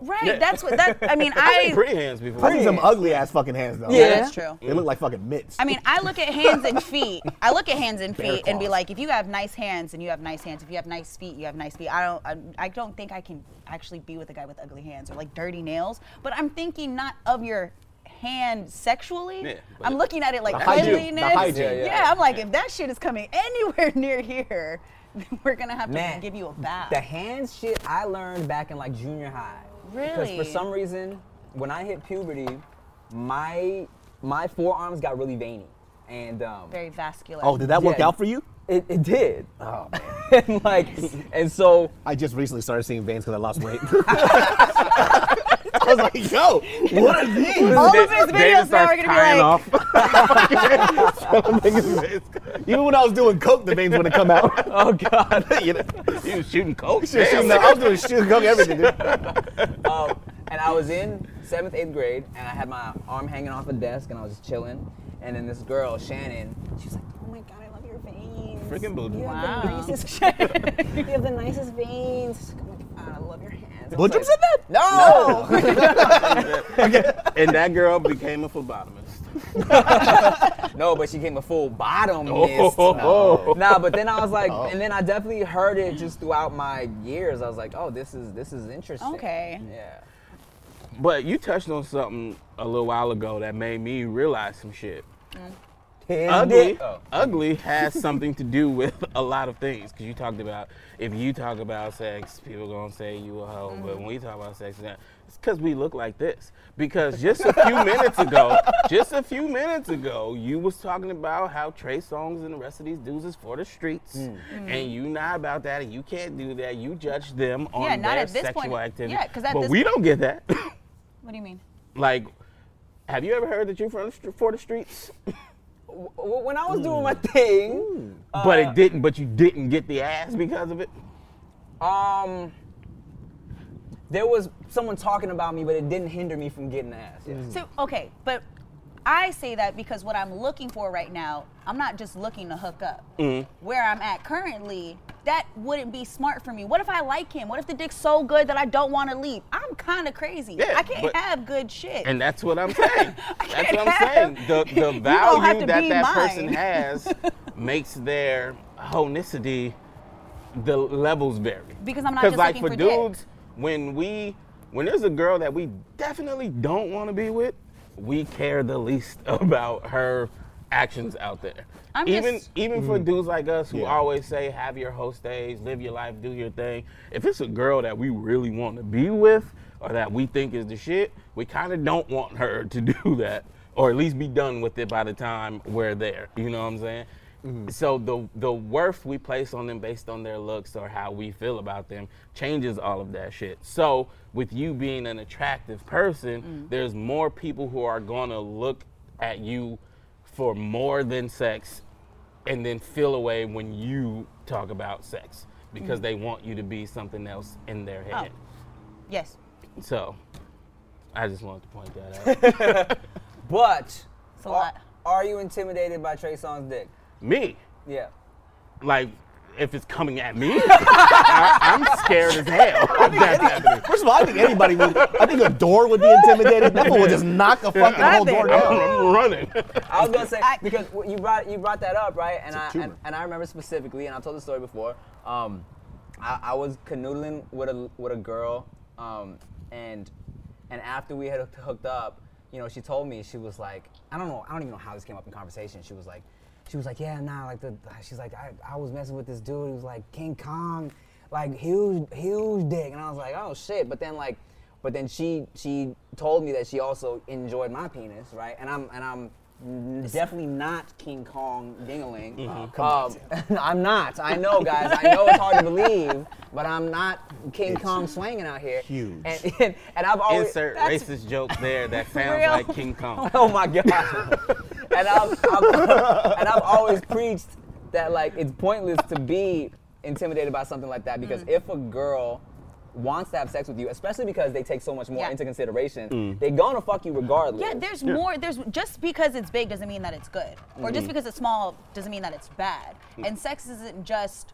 Right. Yeah. That's what. That. I mean, I've I. pretty hands before. I've seen some ugly ass fucking hands though. Yeah, that's true. They look like fucking mitts. I mean, I look at hands and feet. I look at hands and feet and be like, if you have nice hands and you have nice hands, if you have nice feet, you have nice feet. I don't. I, I don't think I can actually be with a guy with ugly hands or like dirty nails. But I'm thinking not of your hand sexually. Yeah, I'm looking at it like The hygiene, the cleanliness. hygiene. Yeah, Yeah, yeah. I'm like, if that shit is coming anywhere near here, we're gonna have to Man, give you a bath. The hands shit I learned back in like junior high. Because for some reason, when I hit puberty, my my forearms got really veiny, and um, Very vascular. oh, did that work Yeah. out for you? it, it did. Oh man. and like, and so I just recently started seeing veins because I lost weight. I was like, yo, what are these? All of Da- his David videos now are gonna be like, off. Even when I was doing coke, the veins wouldn't come out. oh god. you know, he was shooting coke. shit, Damn. shooting- I was doing shooting coke, everything, dude. um, and I was in seventh, eighth grade, and I had my arm hanging off a desk, and I was just chilling. And then this girl, Shannon, she was like, "Oh my god, I love your veins. Freaking bougie. You Wow. have the nicest. you have the nicest veins." She's like, "Oh my God, I love your hands. Woodrum said that? No. and that girl became a phlebotomist. no, but she came a full bottomist. Oh. Nah, but then I was like, oh. and then I definitely heard it just throughout my years. I was like, oh, this is this is interesting. Okay. Yeah. But you touched on something a little while ago that made me realize some shit. Mm. Ugly, Oh. ugly has something to do with a lot of things. Because you talked about if you talk about sex, people gonna say you a hoe. But when we talk about sex, now, it's because we look like this. Because just a few minutes ago, just a few minutes ago, you was talking about how Trey Songz and the rest of these dudes is for the streets, hmm. Hmm. and you not about that, and you can't do that. You judge them on Yeah, not their at this sexual point. activity. Yeah, 'cause at but this we don't get that. What do you mean? like, have you ever heard that you're from for the streets? W- When I was doing my thing, but it didn't. But you didn't get the ass because of it. um, there was someone talking about me, but it didn't hinder me from getting the ass. Yes. So okay, but I say that because what I'm looking for right now, I'm not just looking to hook up. Mm-hmm. Where I'm at currently, that wouldn't be smart for me. What if I like him? What if the dick's so good that I don't want to leave? I'm kind of crazy. Yeah, I can't but- have good shit. And that's what I'm saying. that's what I'm saying. The the have value that that person has makes their honicity the levels vary. Because I'm not just like looking for for dick. dudes, when we when there's a girl that we definitely don't want to be with, we care the least about her actions out there. I'm even just- even for mm-hmm. dudes like us who Yeah. always say have your host days, live your life, do your thing. If it's a girl that we really want to be with or that we think is the shit, we kind of don't want her to do that or at least be done with it by the time we're there. You know what I'm saying? Mm-hmm. So the the worth we place on them based on their looks or how we feel about them changes all of that shit. So with you being an attractive person, mm. there's more people who are gonna look at you for more than sex and then feel away when you talk about sex because mm. they want you to be something else in their oh. head. yes. So I just wanted to point that out. But It's a are, lot. are you intimidated by Trey Songz dick? Me, Yeah. like if it's coming at me, I, I'm scared as hell if that's happening. First of all, I think anybody would. I think a door would be intimidated. That fool would just knock a fucking Not whole door down. I'm running. I was gonna say because you brought you brought that up, right? And a I tumor. and, and I remember specifically, and I told the story before. Um, I, I was canoodling with a with a girl, um, and and after we had hooked- hooked up, you know, she told me she was like, I don't know, I don't even know how this came up in conversation. She was like, she was like, yeah, nah, like the, she's like, I, I was messing with this dude. He was like King Kong, like huge, huge dick, and I was like, oh shit. But then like, but then she she told me that she also enjoyed my penis, right? And I'm and I'm definitely not King Kong dingaling. Um, I'm not. I know, guys. I know it's hard to believe, but I'm not King Kong swinging out here. huge. And, and, and I've always Insert racist joke there that sounds Real. like King Kong. Oh my god! And I've, I've and I've always preached that like it's pointless to be intimidated by something like that Mm. because if a girl wants to have sex with you, especially because they take so much more Yeah. into consideration, Mm. they're gonna fuck you regardless. Yeah, there's more. There's just because it's big doesn't mean that it's good, or Mm-hmm. just because it's small doesn't mean that it's bad. Mm. And sex isn't just.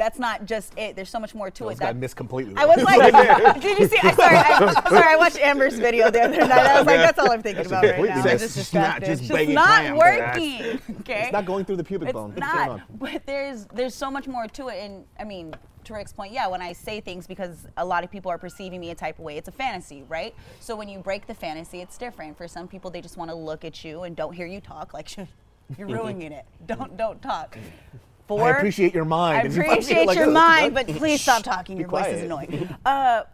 That's not just it. There's so much more to Those it. That, missed completely. I was like, did you see? I sorry, I, sorry. I watched Amber's video the other night. I was like, that's all I'm thinking about right now. I'm just not distracted. just It's just not working. Okay. It's not going through the pubic It's bone. Going not. But there's there's so much more to it. And I mean, to Rick's point, yeah, when I say things because a lot of people are perceiving me a type of way, it's a fantasy, right? So when you break the fantasy, it's different. For some people, they just want to look at you and don't hear you talk. Like you're ruining it. Don't don't talk. For, I appreciate your mind. I you appreciate like, your "Oh, mind, but please stop talking. Be Your voice is annoying. Uh,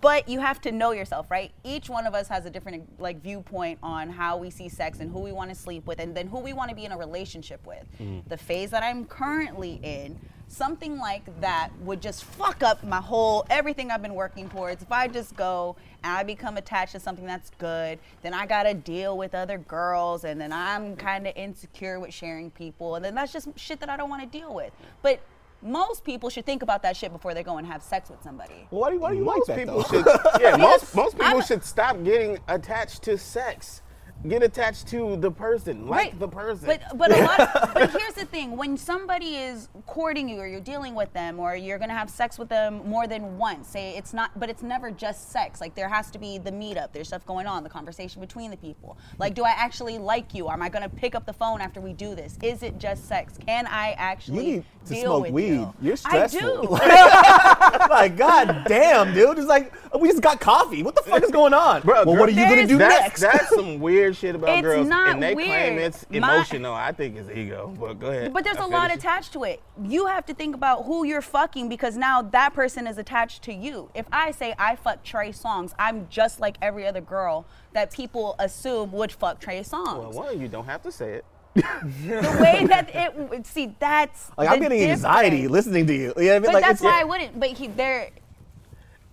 but you have to know yourself, right? Each one of us has a different like viewpoint on how we see sex and who we want to sleep with, and then who we want to be in a relationship with. Mm. The phase that I'm currently in, something like that would just fuck up my whole everything I've been working towards. If I just go and I become attached to something that's good, then I gotta deal with other girls, and then I'm kind of insecure with sharing people, and then that's just shit that I don't want to deal with. But most people should think about that shit before they go and have sex with somebody. Well, why do you, why do you like most that people though? should yeah most most people I'm- should stop getting attached to sex get attached to the person, like Right. the person. But but a lot. but here's the thing: when somebody is courting you, or you're dealing with them, or you're gonna have sex with them more than once, say it's not. But it's never just sex. Like there has to be the meetup. There's stuff going on, the conversation between the people. Like, do I actually like you? Am I gonna pick up the phone after we do this? Is it just sex? Can I actually You need to deal smoke with weed. you? You're I stressful. do. like, god damn, dude. It's like we just got coffee. What the fuck is going on? Bro, well, girl- what are you gonna do that's, next? That's some weird shit about It's girls, not and they claim weird. it's My- emotional. I think it's ego. But go ahead. But there's a lot it. attached to it. You have to think about who you're fucking because now that person is attached to you. If I say I fuck Trey Songz, I'm just like every other girl that people assume would fuck Trey Songz. Well, one, you don't have to say it. the way that it see that's like, I'm getting anxiety listening to you. You know I mean? But like, that's it's- why I wouldn't. But he there.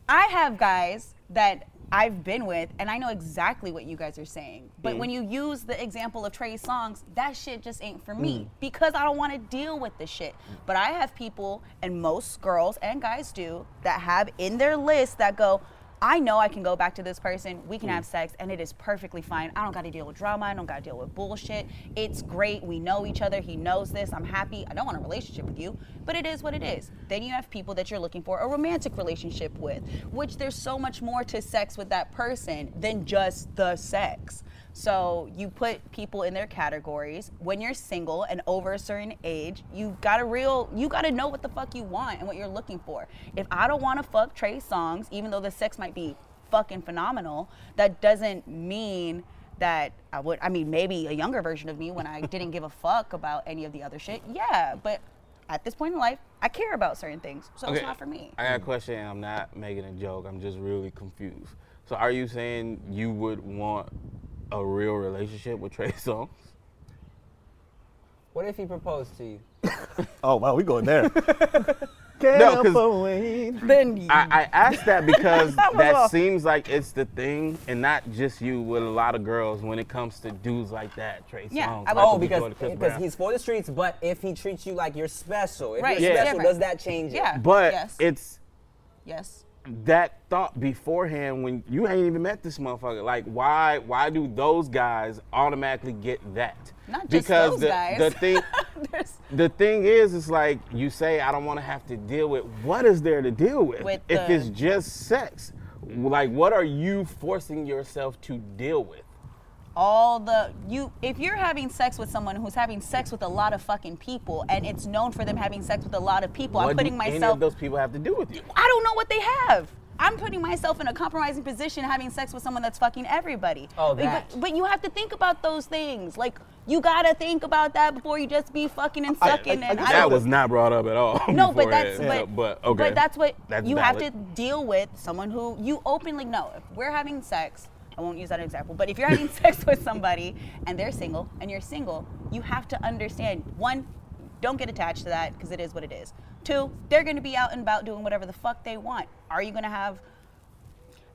I have guys that I've been with, and I know exactly what you guys are saying. But Mm. when you use the example of Trey Songz, that shit just ain't for Mm. me because I don't want to deal with the shit. But I have people, and most girls and guys do, that have in their list that go. I know I can go back to this person. We Mm. can have sex, and it is perfectly fine. I don't got to deal with drama. I don't got to deal with bullshit. It's great. We know each other. He knows this. I'm happy. I don't want a relationship with you, but it is what it is. Then you have people that you're looking for a romantic relationship with, which there's so much more to sex with that person than just the sex. So you put people in their categories. When you're single and over a certain age, you've got to real you got to know what the fuck you want and what you're looking for. If I don't want to fuck Trey Songz, even though the sex might be fucking phenomenal, that doesn't mean that I would I mean maybe a younger version of me when I didn't give a fuck about any of the other shit. Yeah, but at this point in life, I care about certain things. So it's not for me. I got a question. and I'm not making a joke. I'm just really confused. So, are you saying you would want a real relationship with Trey Songz? What if he proposed to you? oh wow, we going there. Can't No, help 'cause- but wait. Then I, I asked that because That that seems like it's the thing, and not just you with a lot of girls when it comes to dudes like that, Trey Songz. Yeah, I like Oh, because because he's for the streets, but if he treats you like you're special, if Right, you're yeah. special, different. does that change it? Yeah. But Yes. it's yes. That thought beforehand when you ain't even met this motherfucker. Like, why why do those guys automatically get that? Not just because those the, guys. the thing the thing is, it's like you say, I don't want to have to deal with. What is there to deal with? With if the- it's just sex, like what are you forcing yourself to deal with? All the you if you're having sex with someone who's having sex with a lot of fucking people and it's known for them having sex with a lot of people what i'm putting do any myself of those people have to do with you? i don't know what they have i'm putting myself in a compromising position having sex with someone that's fucking everybody Oh, But- that. but, but you have to think about those things like you gotta think about that before you just be fucking and sucking I and guess I That don't- was not brought up at all. no, but that's but, but okay. But that's what That's you have to deal with someone who you openly know. If we're having sex, I won't use that example, but if you're having sex with somebody and they're single and you're single, you have to understand one, don't get attached to that because it is what it is. Two, they're going to be out and about doing whatever the fuck they want. Are you going to have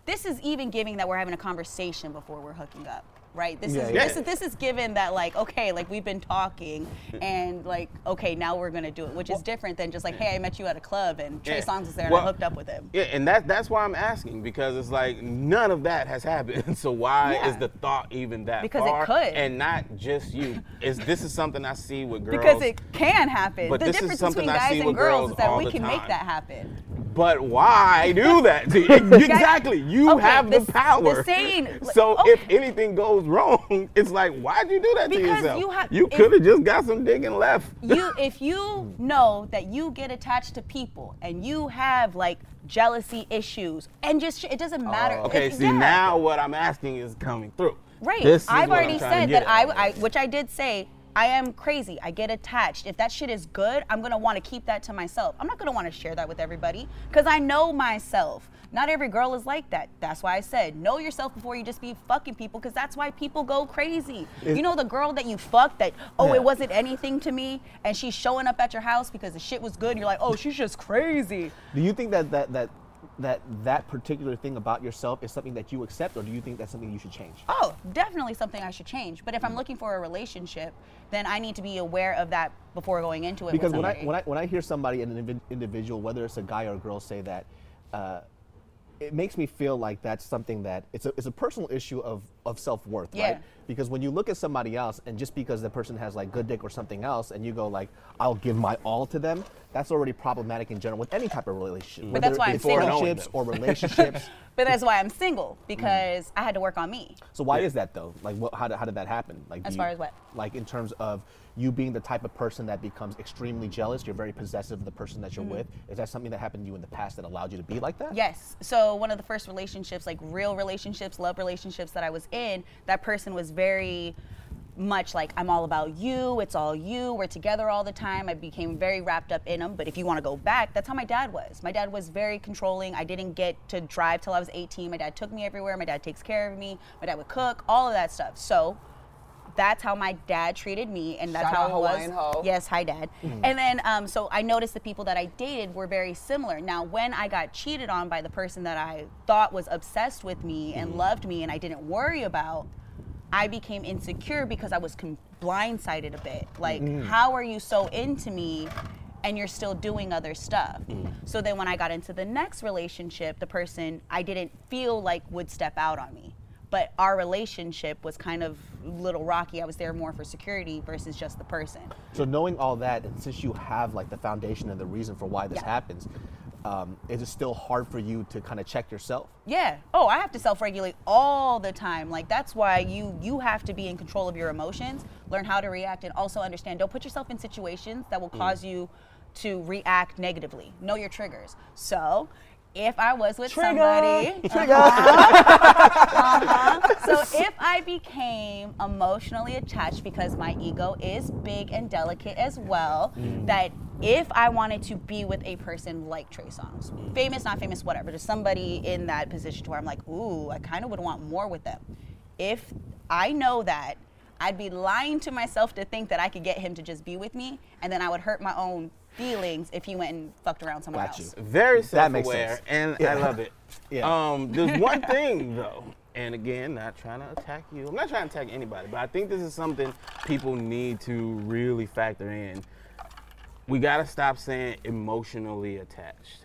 this is even giving that we're having a conversation before we're hooking up right this Yeah, is yeah. this is this is given that like okay like we've been talking and like okay now we're gonna do it which is different than just like hey i met you at a club and trey Yeah. songs was there and Well, i hooked up with him Yeah, and that that's why I'm asking because it's like none of that has happened. So why Yeah. is the thought even that Because it could. And not just you. Is this is something I see with girls. because it can happen But the this is difference something between I see guys and girls girls is that we the can make that happen But why do that exactly. You Okay, have the, the- the power. saying- so okay. if anything goes wrong, it's like, why'd you do that to yourself? you have- you could have just got some dick and left. you if you know that you get attached to people and you have like jealousy issues and just it doesn't oh, matter Oh, Okay, If- see yeah. now what I'm asking is coming through. Right. This I've already said that I. I, which I did say, I am crazy. I get attached. If that shit is good, I'm gonna want to keep that to myself. I'm not gonna want to share that with everybody because I know myself. Not every girl is like that. That's why I said know yourself before you just be fucking people because that's why people go crazy. Is- you know the girl that you fucked that oh Yeah. it wasn't anything to me and she's showing up at your house because the shit was good. And you're like oh she's just crazy. Do you think that that that that that particular thing about yourself is something that you accept, or do you think that's something you should change? Oh, definitely something I should change. But if I'm looking for a relationship, then I need to be aware of that before going into it. Because when I when I when I hear somebody, and an individual, whether it's a guy or a girl, say that, uh, it makes me feel like that's something that it's a it's a personal issue of of self worth, Yeah. right? Because when you look at somebody else, and just because the person has like good dick or something else, and you go like, "I'll give my all to them," that's already problematic in general with any type of relationship. But that's whether why I'm single. friendships or relationships. But that's why I'm single because I had to work on me. So why is that though? Like, what, how, did, how did that happen? Like, As do far you- as what? Like in terms of you being the type of person that becomes extremely jealous. You're very possessive of the person that Mm-hmm. you're with. Is that something that happened to you in the past that allowed you to be like that? Yes. So one of the first relationships, like real relationships, love relationships that I was in, that person was very much like I'm all about you. It's all you. We're together all the time. I became very wrapped up in them. But if you want to go back, that's how my dad was. My dad was very controlling. I didn't get to drive till I was 18. My dad took me everywhere. My dad takes care of me. My dad would cook. All of that stuff. So that's how my dad treated me, and that's Shout how out it was. Hawaiian Ho. Yes, hi, dad. Hmm. And then, um, so I noticed the people that I dated were very similar. Now, when I got cheated on by the person that I thought was obsessed with me and hmm. loved me, and I didn't worry about, I became insecure because I was com- blindsided a bit. Like, hmm. how are you so into me? And you're still doing other stuff. So then, when I got into the next relationship, the person I didn't feel like would step out on me but our relationship was kind of a little rocky. I was there more for security versus just the person. So knowing all that, and since you have like the foundation and the reason for why this Yeah. happens, um, is it still hard for you to kind of check yourself? Yeah. Oh, I have to self-regulate all the time. Like that's why you you have to be in control of your emotions, learn how to react, and also understand. Don't put yourself in situations that will cause you to react negatively. Know your triggers. So. If I was with somebody, Uh-huh. so if I became emotionally attached because my ego is big and delicate as well, that if I wanted to be with a person like Trey Songz, famous, not famous, whatever, just somebody in that position to where I'm like, ooh, I kind of would want more with them. If I know that, I'd be lying to myself to think that I could get him to just be with me, and then I would hurt my own feelings if he went and fucked around somewhere Got you. else. Very That self-aware, and Yeah. I love it. Yeah. Um, there's one thing though, and again, not trying to attack you. I'm not trying to attack anybody, but I think this is something people need to really factor in. We gotta stop saying emotionally attached.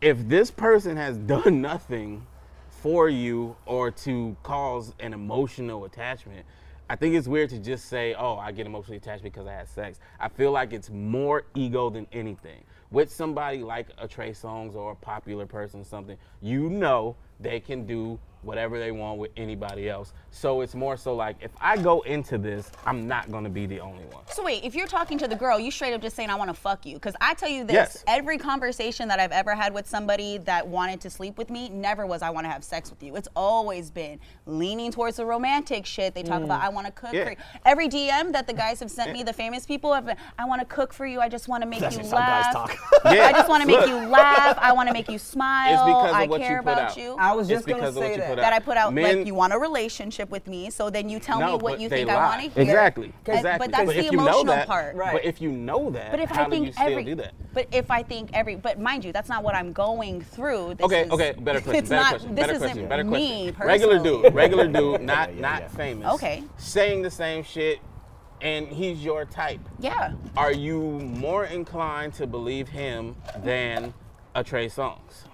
If this person has done nothing for you or to cause an emotional attachment, I think it's weird to just say, "Oh, I get emotionally attached because I had sex." I feel like it's more ego than anything. With somebody like a Trey Songz or a popular person, or something you know they can do whatever they want with anybody else. So it's more so like if I go into this, I'm not gonna be the only one. So wait, if you're talking to the girl, you straight up just saying I want to fuck you? Because I tell you this, Yes. every conversation that I've ever had with somebody that wanted to sleep with me never was I want to have sex with you. It's always been leaning towards the romantic shit. They talk about I want to cook Yeah. for you. Every DM that the guys have sent me, the famous people have been, I want to cook for you. I just want to make That's you just how guys laugh. talk. Yeah. I just want to make you laugh. I want to make you smile. It's because of I what you care put about out. you. I was It's just gonna because of what say you that. put that I put out Men- like you want a relationship with me, so then you tell me what you they think I want to hear. Exactly. But- Exactly. But that's the if you know emotional that, part. Right. But if you know that, But if how I think do you still every, do that? but if I think every, but mind you, that's not what I'm going through. This Okay, is, okay, better question. It's better not. question. This better isn't question. Better me question. Regular dude, regular dude, not Yeah, yeah, not yeah. famous. Okay. Saying the same shit, and he's your type. Yeah. Are you more inclined to believe him than a Trey Songz?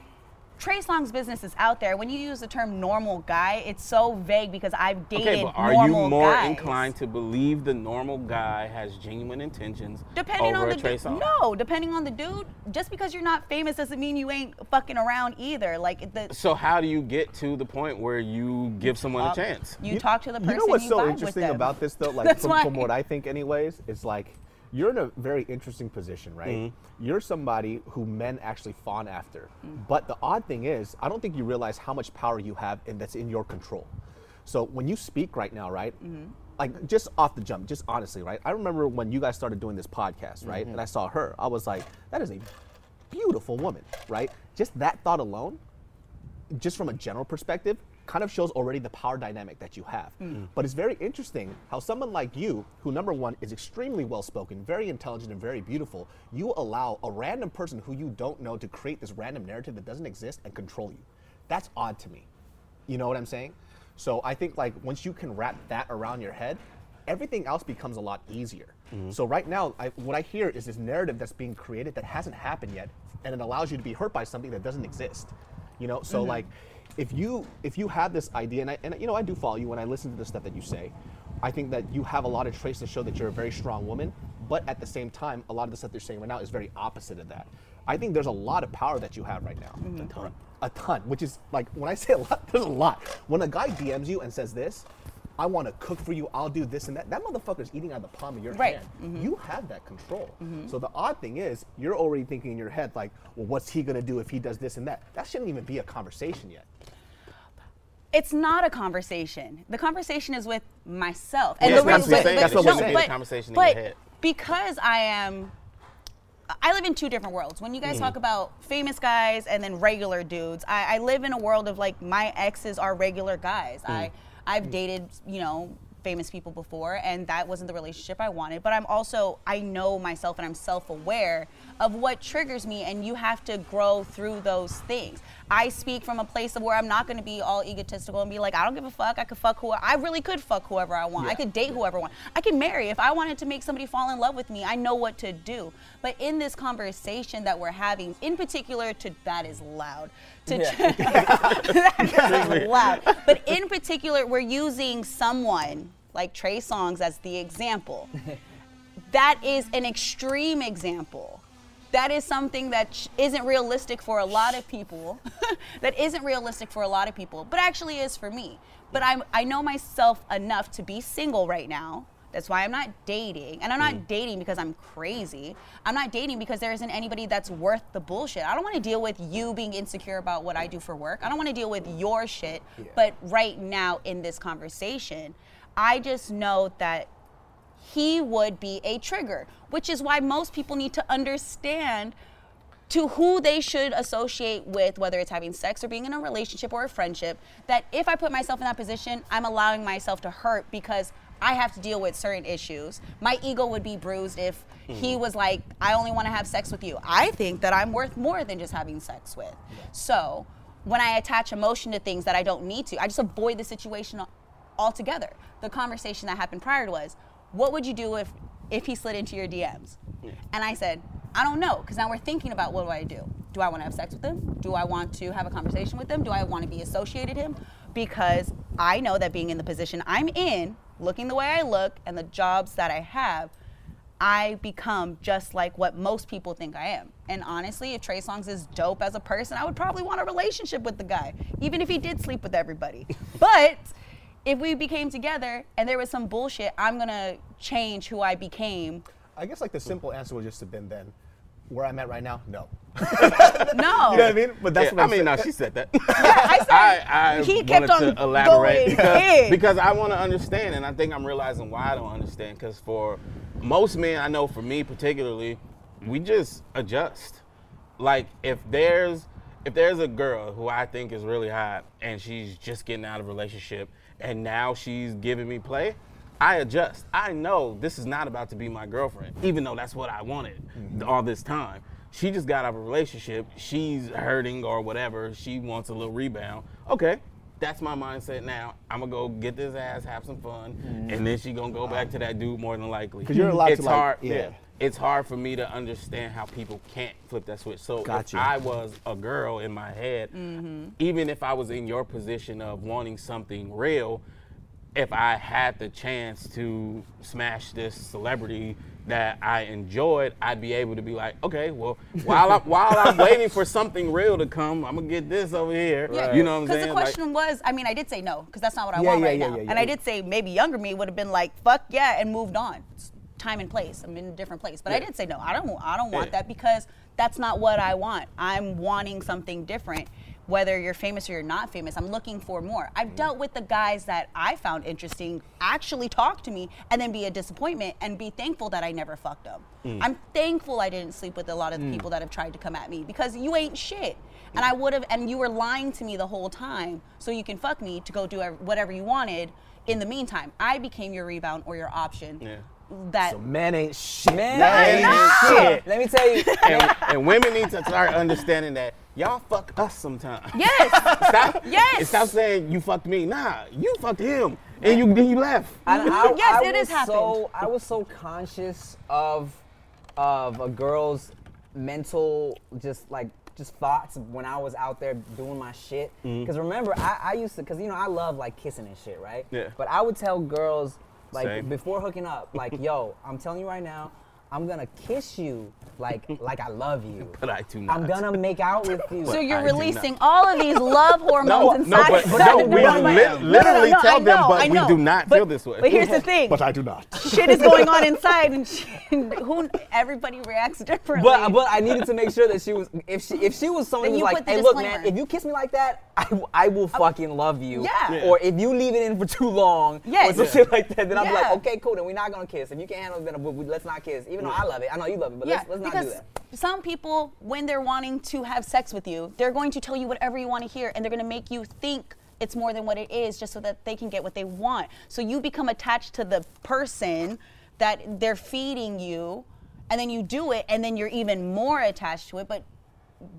Trey Songz's business is out there. When you use the term normal guy, it's so vague because I've dated Okay, but are you more guys. inclined to believe the normal guy has genuine intentions Depending over on the Trey dude, Songz? no. Depending on the dude, just because you're not famous doesn't mean you ain't fucking around either. Like the So how do you get to the point where you give someone a chance? You, talk to the person. You know what's you so vibe interesting about this though? Like from, from what I think anyways, it's like you're in a very interesting position, right? Mm-hmm. You're somebody who men actually fawn after. Mm. But the odd thing is, I don't think you realize how much power you have and that's in your control. So when you speak right now, right? Mm-hmm. Like just off the jump, just honestly, right? I remember when you guys started doing this podcast, right? Mm-hmm. And I saw her, I was like, that is a beautiful woman, right? Just that thought alone just from a general perspective, kind of shows already the power dynamic that you have. Mm. Mm. But it's very interesting how someone like you, who number one is extremely well spoken, very intelligent, and very beautiful, you allow a random person who you don't know to create this random narrative that doesn't exist and control you. That's odd to me. You know what I'm saying? So I think like once you can wrap that around your head, everything else becomes a lot easier. Mm-hmm. So right now, I, what I hear is this narrative that's being created that hasn't happened yet, and it allows you to be hurt by something that doesn't exist. You know, so mm-hmm. like if you if you have this idea, and I, and you know I do follow you when I listen to the stuff that you say, I think that you have a lot of traits to show that you're a very strong woman. But at the same time, a lot of the stuff you're saying right now is very opposite of that. I think there's a lot of power that you have right now. Mm-hmm. A ton. A ton, which is like when I say a lot, there's a lot. When a guy DMs you and says this, I want to cook for you. I'll do this and that. That motherfucker's eating out of the palm of your Right. hand. Mm-hmm. You have that control. Mm-hmm. So the odd thing is, you're already thinking in your head like, well, what's he gonna do if he does this and that? That shouldn't even be a conversation yet. It's not a conversation. The conversation is with myself. Yeah, the that's reason- what I'm. That's what we're saying. The conversation in but your head. because I am, I live in two different worlds. When you guys mm. talk about famous guys and then regular dudes, I, I live in a world of like my exes are regular guys. Mm. I I've mm. dated you know famous people before and that wasn't the relationship I wanted. But I'm also I know myself and I'm self-aware of what triggers me, and you have to grow through those things. I speak from a place of where I'm not going to be all egotistical and be like, I don't give a fuck. I could fuck who I really could fuck whoever I want. I could date whoever I want. I could marry if I wanted to make somebody fall in love with me. I know what to do. But in this conversation that we're having, in particular, to that is loud. To that is loud. But in particular, we're using someone like Trey Songz as the example. that is an extreme example. That is something that isn't realistic for a lot of people. that isn't realistic for a lot of people, but actually is for me. But I'm, I know myself enough to be single right now. That's why I'm not dating. And I'm not mm. dating because I'm crazy. I'm not dating because there isn't anybody that's worth the bullshit. I don't want to deal with you being insecure about what I do for work. I don't want to deal with your shit. But right now in this conversation, I just know that he would be a trigger, which is why most people need to understand to who they should associate with, whether it's having sex or being in a relationship or a friendship, that if I put myself in that position, I'm allowing myself to hurt because I have to deal with certain issues. My ego would be bruised if he mm-hmm. was like, I only want to have sex with you. I think that I'm worth more than just having sex with. So when I attach emotion to things that I don't need to, I just avoid the situation altogether. The conversation that happened prior was, what would you do if if he slid into your DMs? And I said, I don't know, because now we're thinking about what do I do? Do I want to have sex with him? Do I want to have a conversation with him? Do I want to be associated him? Because I know that being in the position I'm in, looking the way I look, and the jobs that I have, I become just like what most people think I am. And honestly, if Trey Songz is dope as a person, I would probably want a relationship with the guy, even if he did sleep with everybody. but if we became together and there was some bullshit, I'm gonna change who I became. I guess like the simple answer would just have been then, where I'm at right now, no. No. You know what I mean? But that's Yeah, what I I'm mean, saying. no, she said that. yeah, I said I, I he kept on to elaborate going because, in. because I want to understand, and I think I'm realizing why I don't understand. Because for most men, I know for me particularly, we just adjust. Like if there's if there's a girl who I think is really hot and she's just getting out of a relationship and now she's giving me play, I adjust. I know this is not about to be my girlfriend, even though that's what I wanted mm-hmm. all this time. She just got out of a relationship. She's hurting or whatever. She wants a little rebound. Okay, that's my mindset now. I'm gonna go get this ass, have some fun, mm-hmm. and then she gonna go back to that dude more than likely. 'Cause you're allowed to, it's like- hard. yeah. It's hard for me to understand how people can't flip that switch. So Gotcha. if I was a girl in my head, mm-hmm. even if I was in your position of wanting something real, if I had the chance to smash this celebrity that I enjoyed, I'd be able to be like, okay, well, while I'm while I'm waiting for something real to come, I'm gonna get this over here. Yeah. You know what I'm saying? Because saying? the Like- question was, I mean, I did say no, because that's not what I Yeah, want yeah, right yeah, now. yeah, yeah. And I did say maybe younger me would have been like, fuck yeah, and moved on. Time and place. I'm in a different place. But I did say no. I don't. I don't want Yeah. that because that's not what I want. I'm wanting something different. Whether you're famous or you're not famous, I'm looking for more. I've mm. dealt with the guys that I found interesting actually talk to me and then be a disappointment and be thankful that I never fucked them. Mm. I'm thankful I didn't sleep with a lot of the mm. people that have tried to come at me because you ain't shit. And I would have, and you were lying to me the whole time so you can fuck me to go do whatever you wanted. In the meantime, I became your rebound or your option. Yeah. That So man ain't shit. Man, ain't shit. Let me tell you. and, and women need to start understanding that y'all fuck us sometimes. yes, Stop. Yes. Stop saying you fucked me. Nah, you fucked him, and you then you left. And I, Yes, I it has was So. I was so conscious of of a girl's mental, just like just thoughts when I was out there doing my shit. Mm-hmm. Because remember, I, I used to, because you know I love like kissing and shit, right? Yeah. But I would tell girls like Same. before hooking up, like, yo, I'm telling you right now, I'm gonna kiss you like like I love you. But I do not. I'm gonna make out with you. So you're I releasing all of these love hormones No, inside. no, but, but inside no, of we the one woman. li- literally no, tell I them, but we do not But- feel this way. But here's the thing. But I do not. shit is going on inside, and she, who everybody reacts differently. But but I needed to make sure that she was if she if she was someone Then who's like, put the hey look man, if you kiss me like that, I, I will fucking love you. Yeah. Yeah. Or if you leave it in for too long Yes. or some Yeah. shit like that, then I'm Yeah. like, okay, cool, then we're not gonna kiss. If you can't handle it, then we- we- let's not kiss. Even though I love it, I know you love it, but yeah, let's, let's not because do that. some people, when they're wanting to have sex with you, they're going to tell you whatever you want to hear, and they're going to make you think it's more than what it is, just so that they can get what they want. So you become attached to the person that they're feeding you, and then you do it, and then you're even more attached to it. But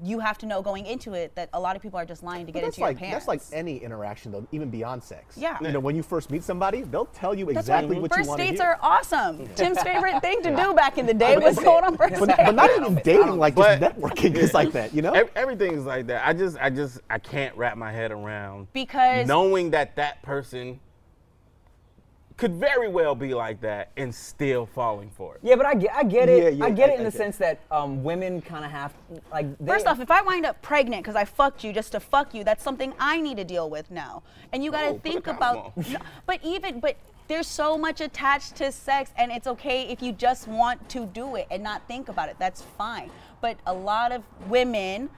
you have to know going into it that a lot of people are just lying to get But that's into like your pants. that's like any interaction though, even beyond sex. Yeah. You know, when you first meet somebody, they'll tell you That's exactly why what you first want to dates hear. are awesome. Tim's favorite thing to do back in the day was miss going on first but, dates. but not even dating, like just But- networking is like that, you know? Ev- Everything's like that. I just, I just, I can't wrap my head around Because- knowing that that person could very well be like that and still falling for it. Yeah, but I get, I get it. Yeah, yeah, I get I- it in I the get sense that um, women kind of have like. They, First off, if I wind up pregnant because I fucked you just to fuck you, that's something I need to deal with now. And you got to Oh, think about. No, but even but there's so much attached to sex, and it's okay if you just want to do it and not think about it. That's fine. But a lot of women.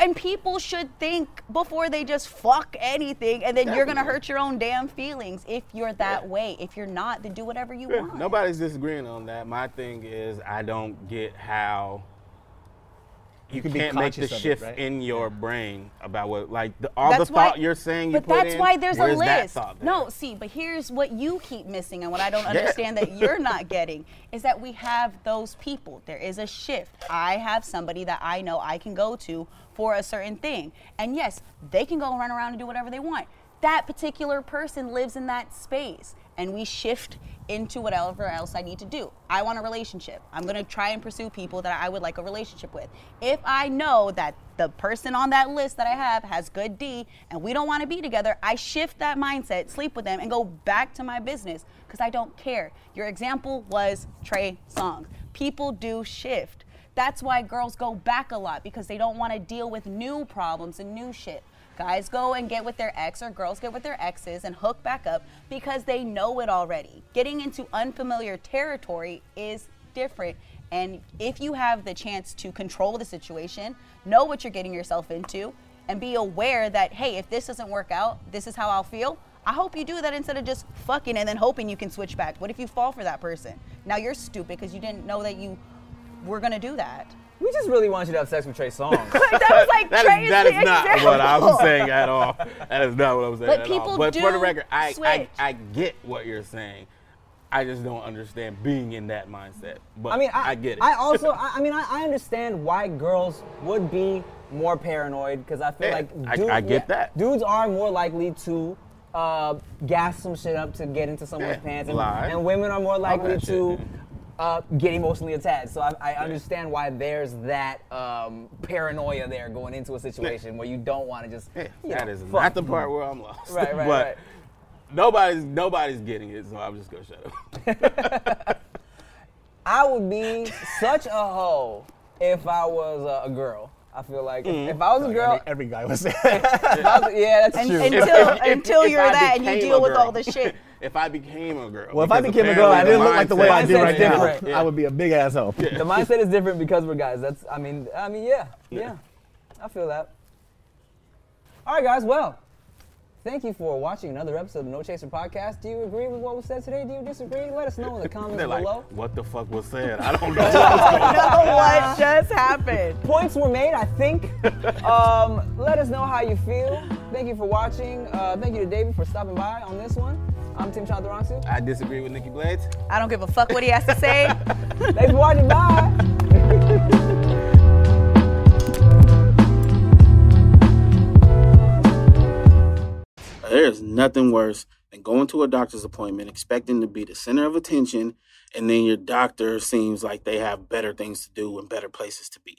And people should think before they just fuck anything, and then you're gonna hurt your own damn feelings if you're that Yeah. way. If you're not, then do whatever you Yeah, want. nobody's disagreeing on that. My thing is, I don't get how you, can can't make the conscious of it, shift right? in your brain about what, like, the, all That's the why- thought you're saying you but put that's in, why there's a list. there? No, see, but here's what you keep missing and what I don't Yeah. understand that you're not getting is that we have those people. There is a shift. I have somebody that I know I can go to for a certain thing. And yes, they can go run around and do whatever they want. That particular person lives in that space and we shift into whatever else I need to do. I want a relationship. I'm to try and pursue people that I would like a relationship with. If I know that the person on that list that I have has good D and we don't want to be together, I shift that mindset, sleep with them, and go back to my business because I don't care. Your example was Trey Songz. People do shift. That's why girls go back a lot because they don't want to deal with new problems and new shit. Guys go and get with their ex or girls get with their exes and hook back up because they know it already. Getting into unfamiliar territory is different. And if you have the chance to control the situation, know what you're getting yourself into, and be aware that, hey, if this doesn't work out, this is how I'll feel. I hope you do that instead of just fucking and then hoping you can switch back. What if you fall for that person? Now you're stupid because you didn't know that you were gonna do that. we just really want you to have sex with Trey Songz. Like, that was like That Trey is, that the is not example. what I was saying at all. That is not what I was saying But at people all. But do for the record, I, I. I get what you're saying. I just don't understand being in that mindset. But I mean, I, get it. I also, I, I mean, I, I understand why girls would be more paranoid because I feel Yeah, like dude- I get that. dudes are more likely to uh, gas some shit up to get into someone's Yeah, pants, and, and women are more likely to. Yeah. Uh, get emotionally attached, so I, I understand why there's that um, paranoia there going into a situation where you don't want to just. Yeah, you that know, is fuck. not the part where I'm lost. Right, right, but right. nobody's nobody's getting it, so I'm just gonna shut up. I would be such a hoe if I was a, a girl. I feel like if, Mm-hmm. if I was a girl, Every, every guy was saying. if I was- yeah, that's And- true. Until- if- if- until if you're I that and you deal with all girl- the shit. If I became a girl. well, if I became a girl, I didn't look like the way I do right now. different. I would be a big asshole. the mindset is different because we're guys. That's I mean I mean yeah yeah, I feel that. All right, guys. Well, thank you for watching another episode of No Chaser Podcast. Do you agree with what was said today? Do you disagree? Let us know in the comments They're like, below. what the fuck was said? I don't know. know what just happened. Points were made, I think. um, let us know how you feel. Thank you for watching. Uh, thank you to David for stopping by on this one. I'm Tim Chantarangsu. I disagree with Nikki Blades. I don't give a fuck what he has to say. Thanks for watching. Bye. There's nothing worse than going to a doctor's appointment expecting to be the center of attention and then your doctor seems like they have better things to do and better places to be.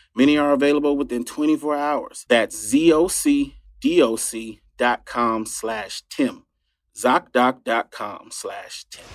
Many are available within 24 hours. That's zocdoc.com slash Tim. ZocDoc.com slash Tim.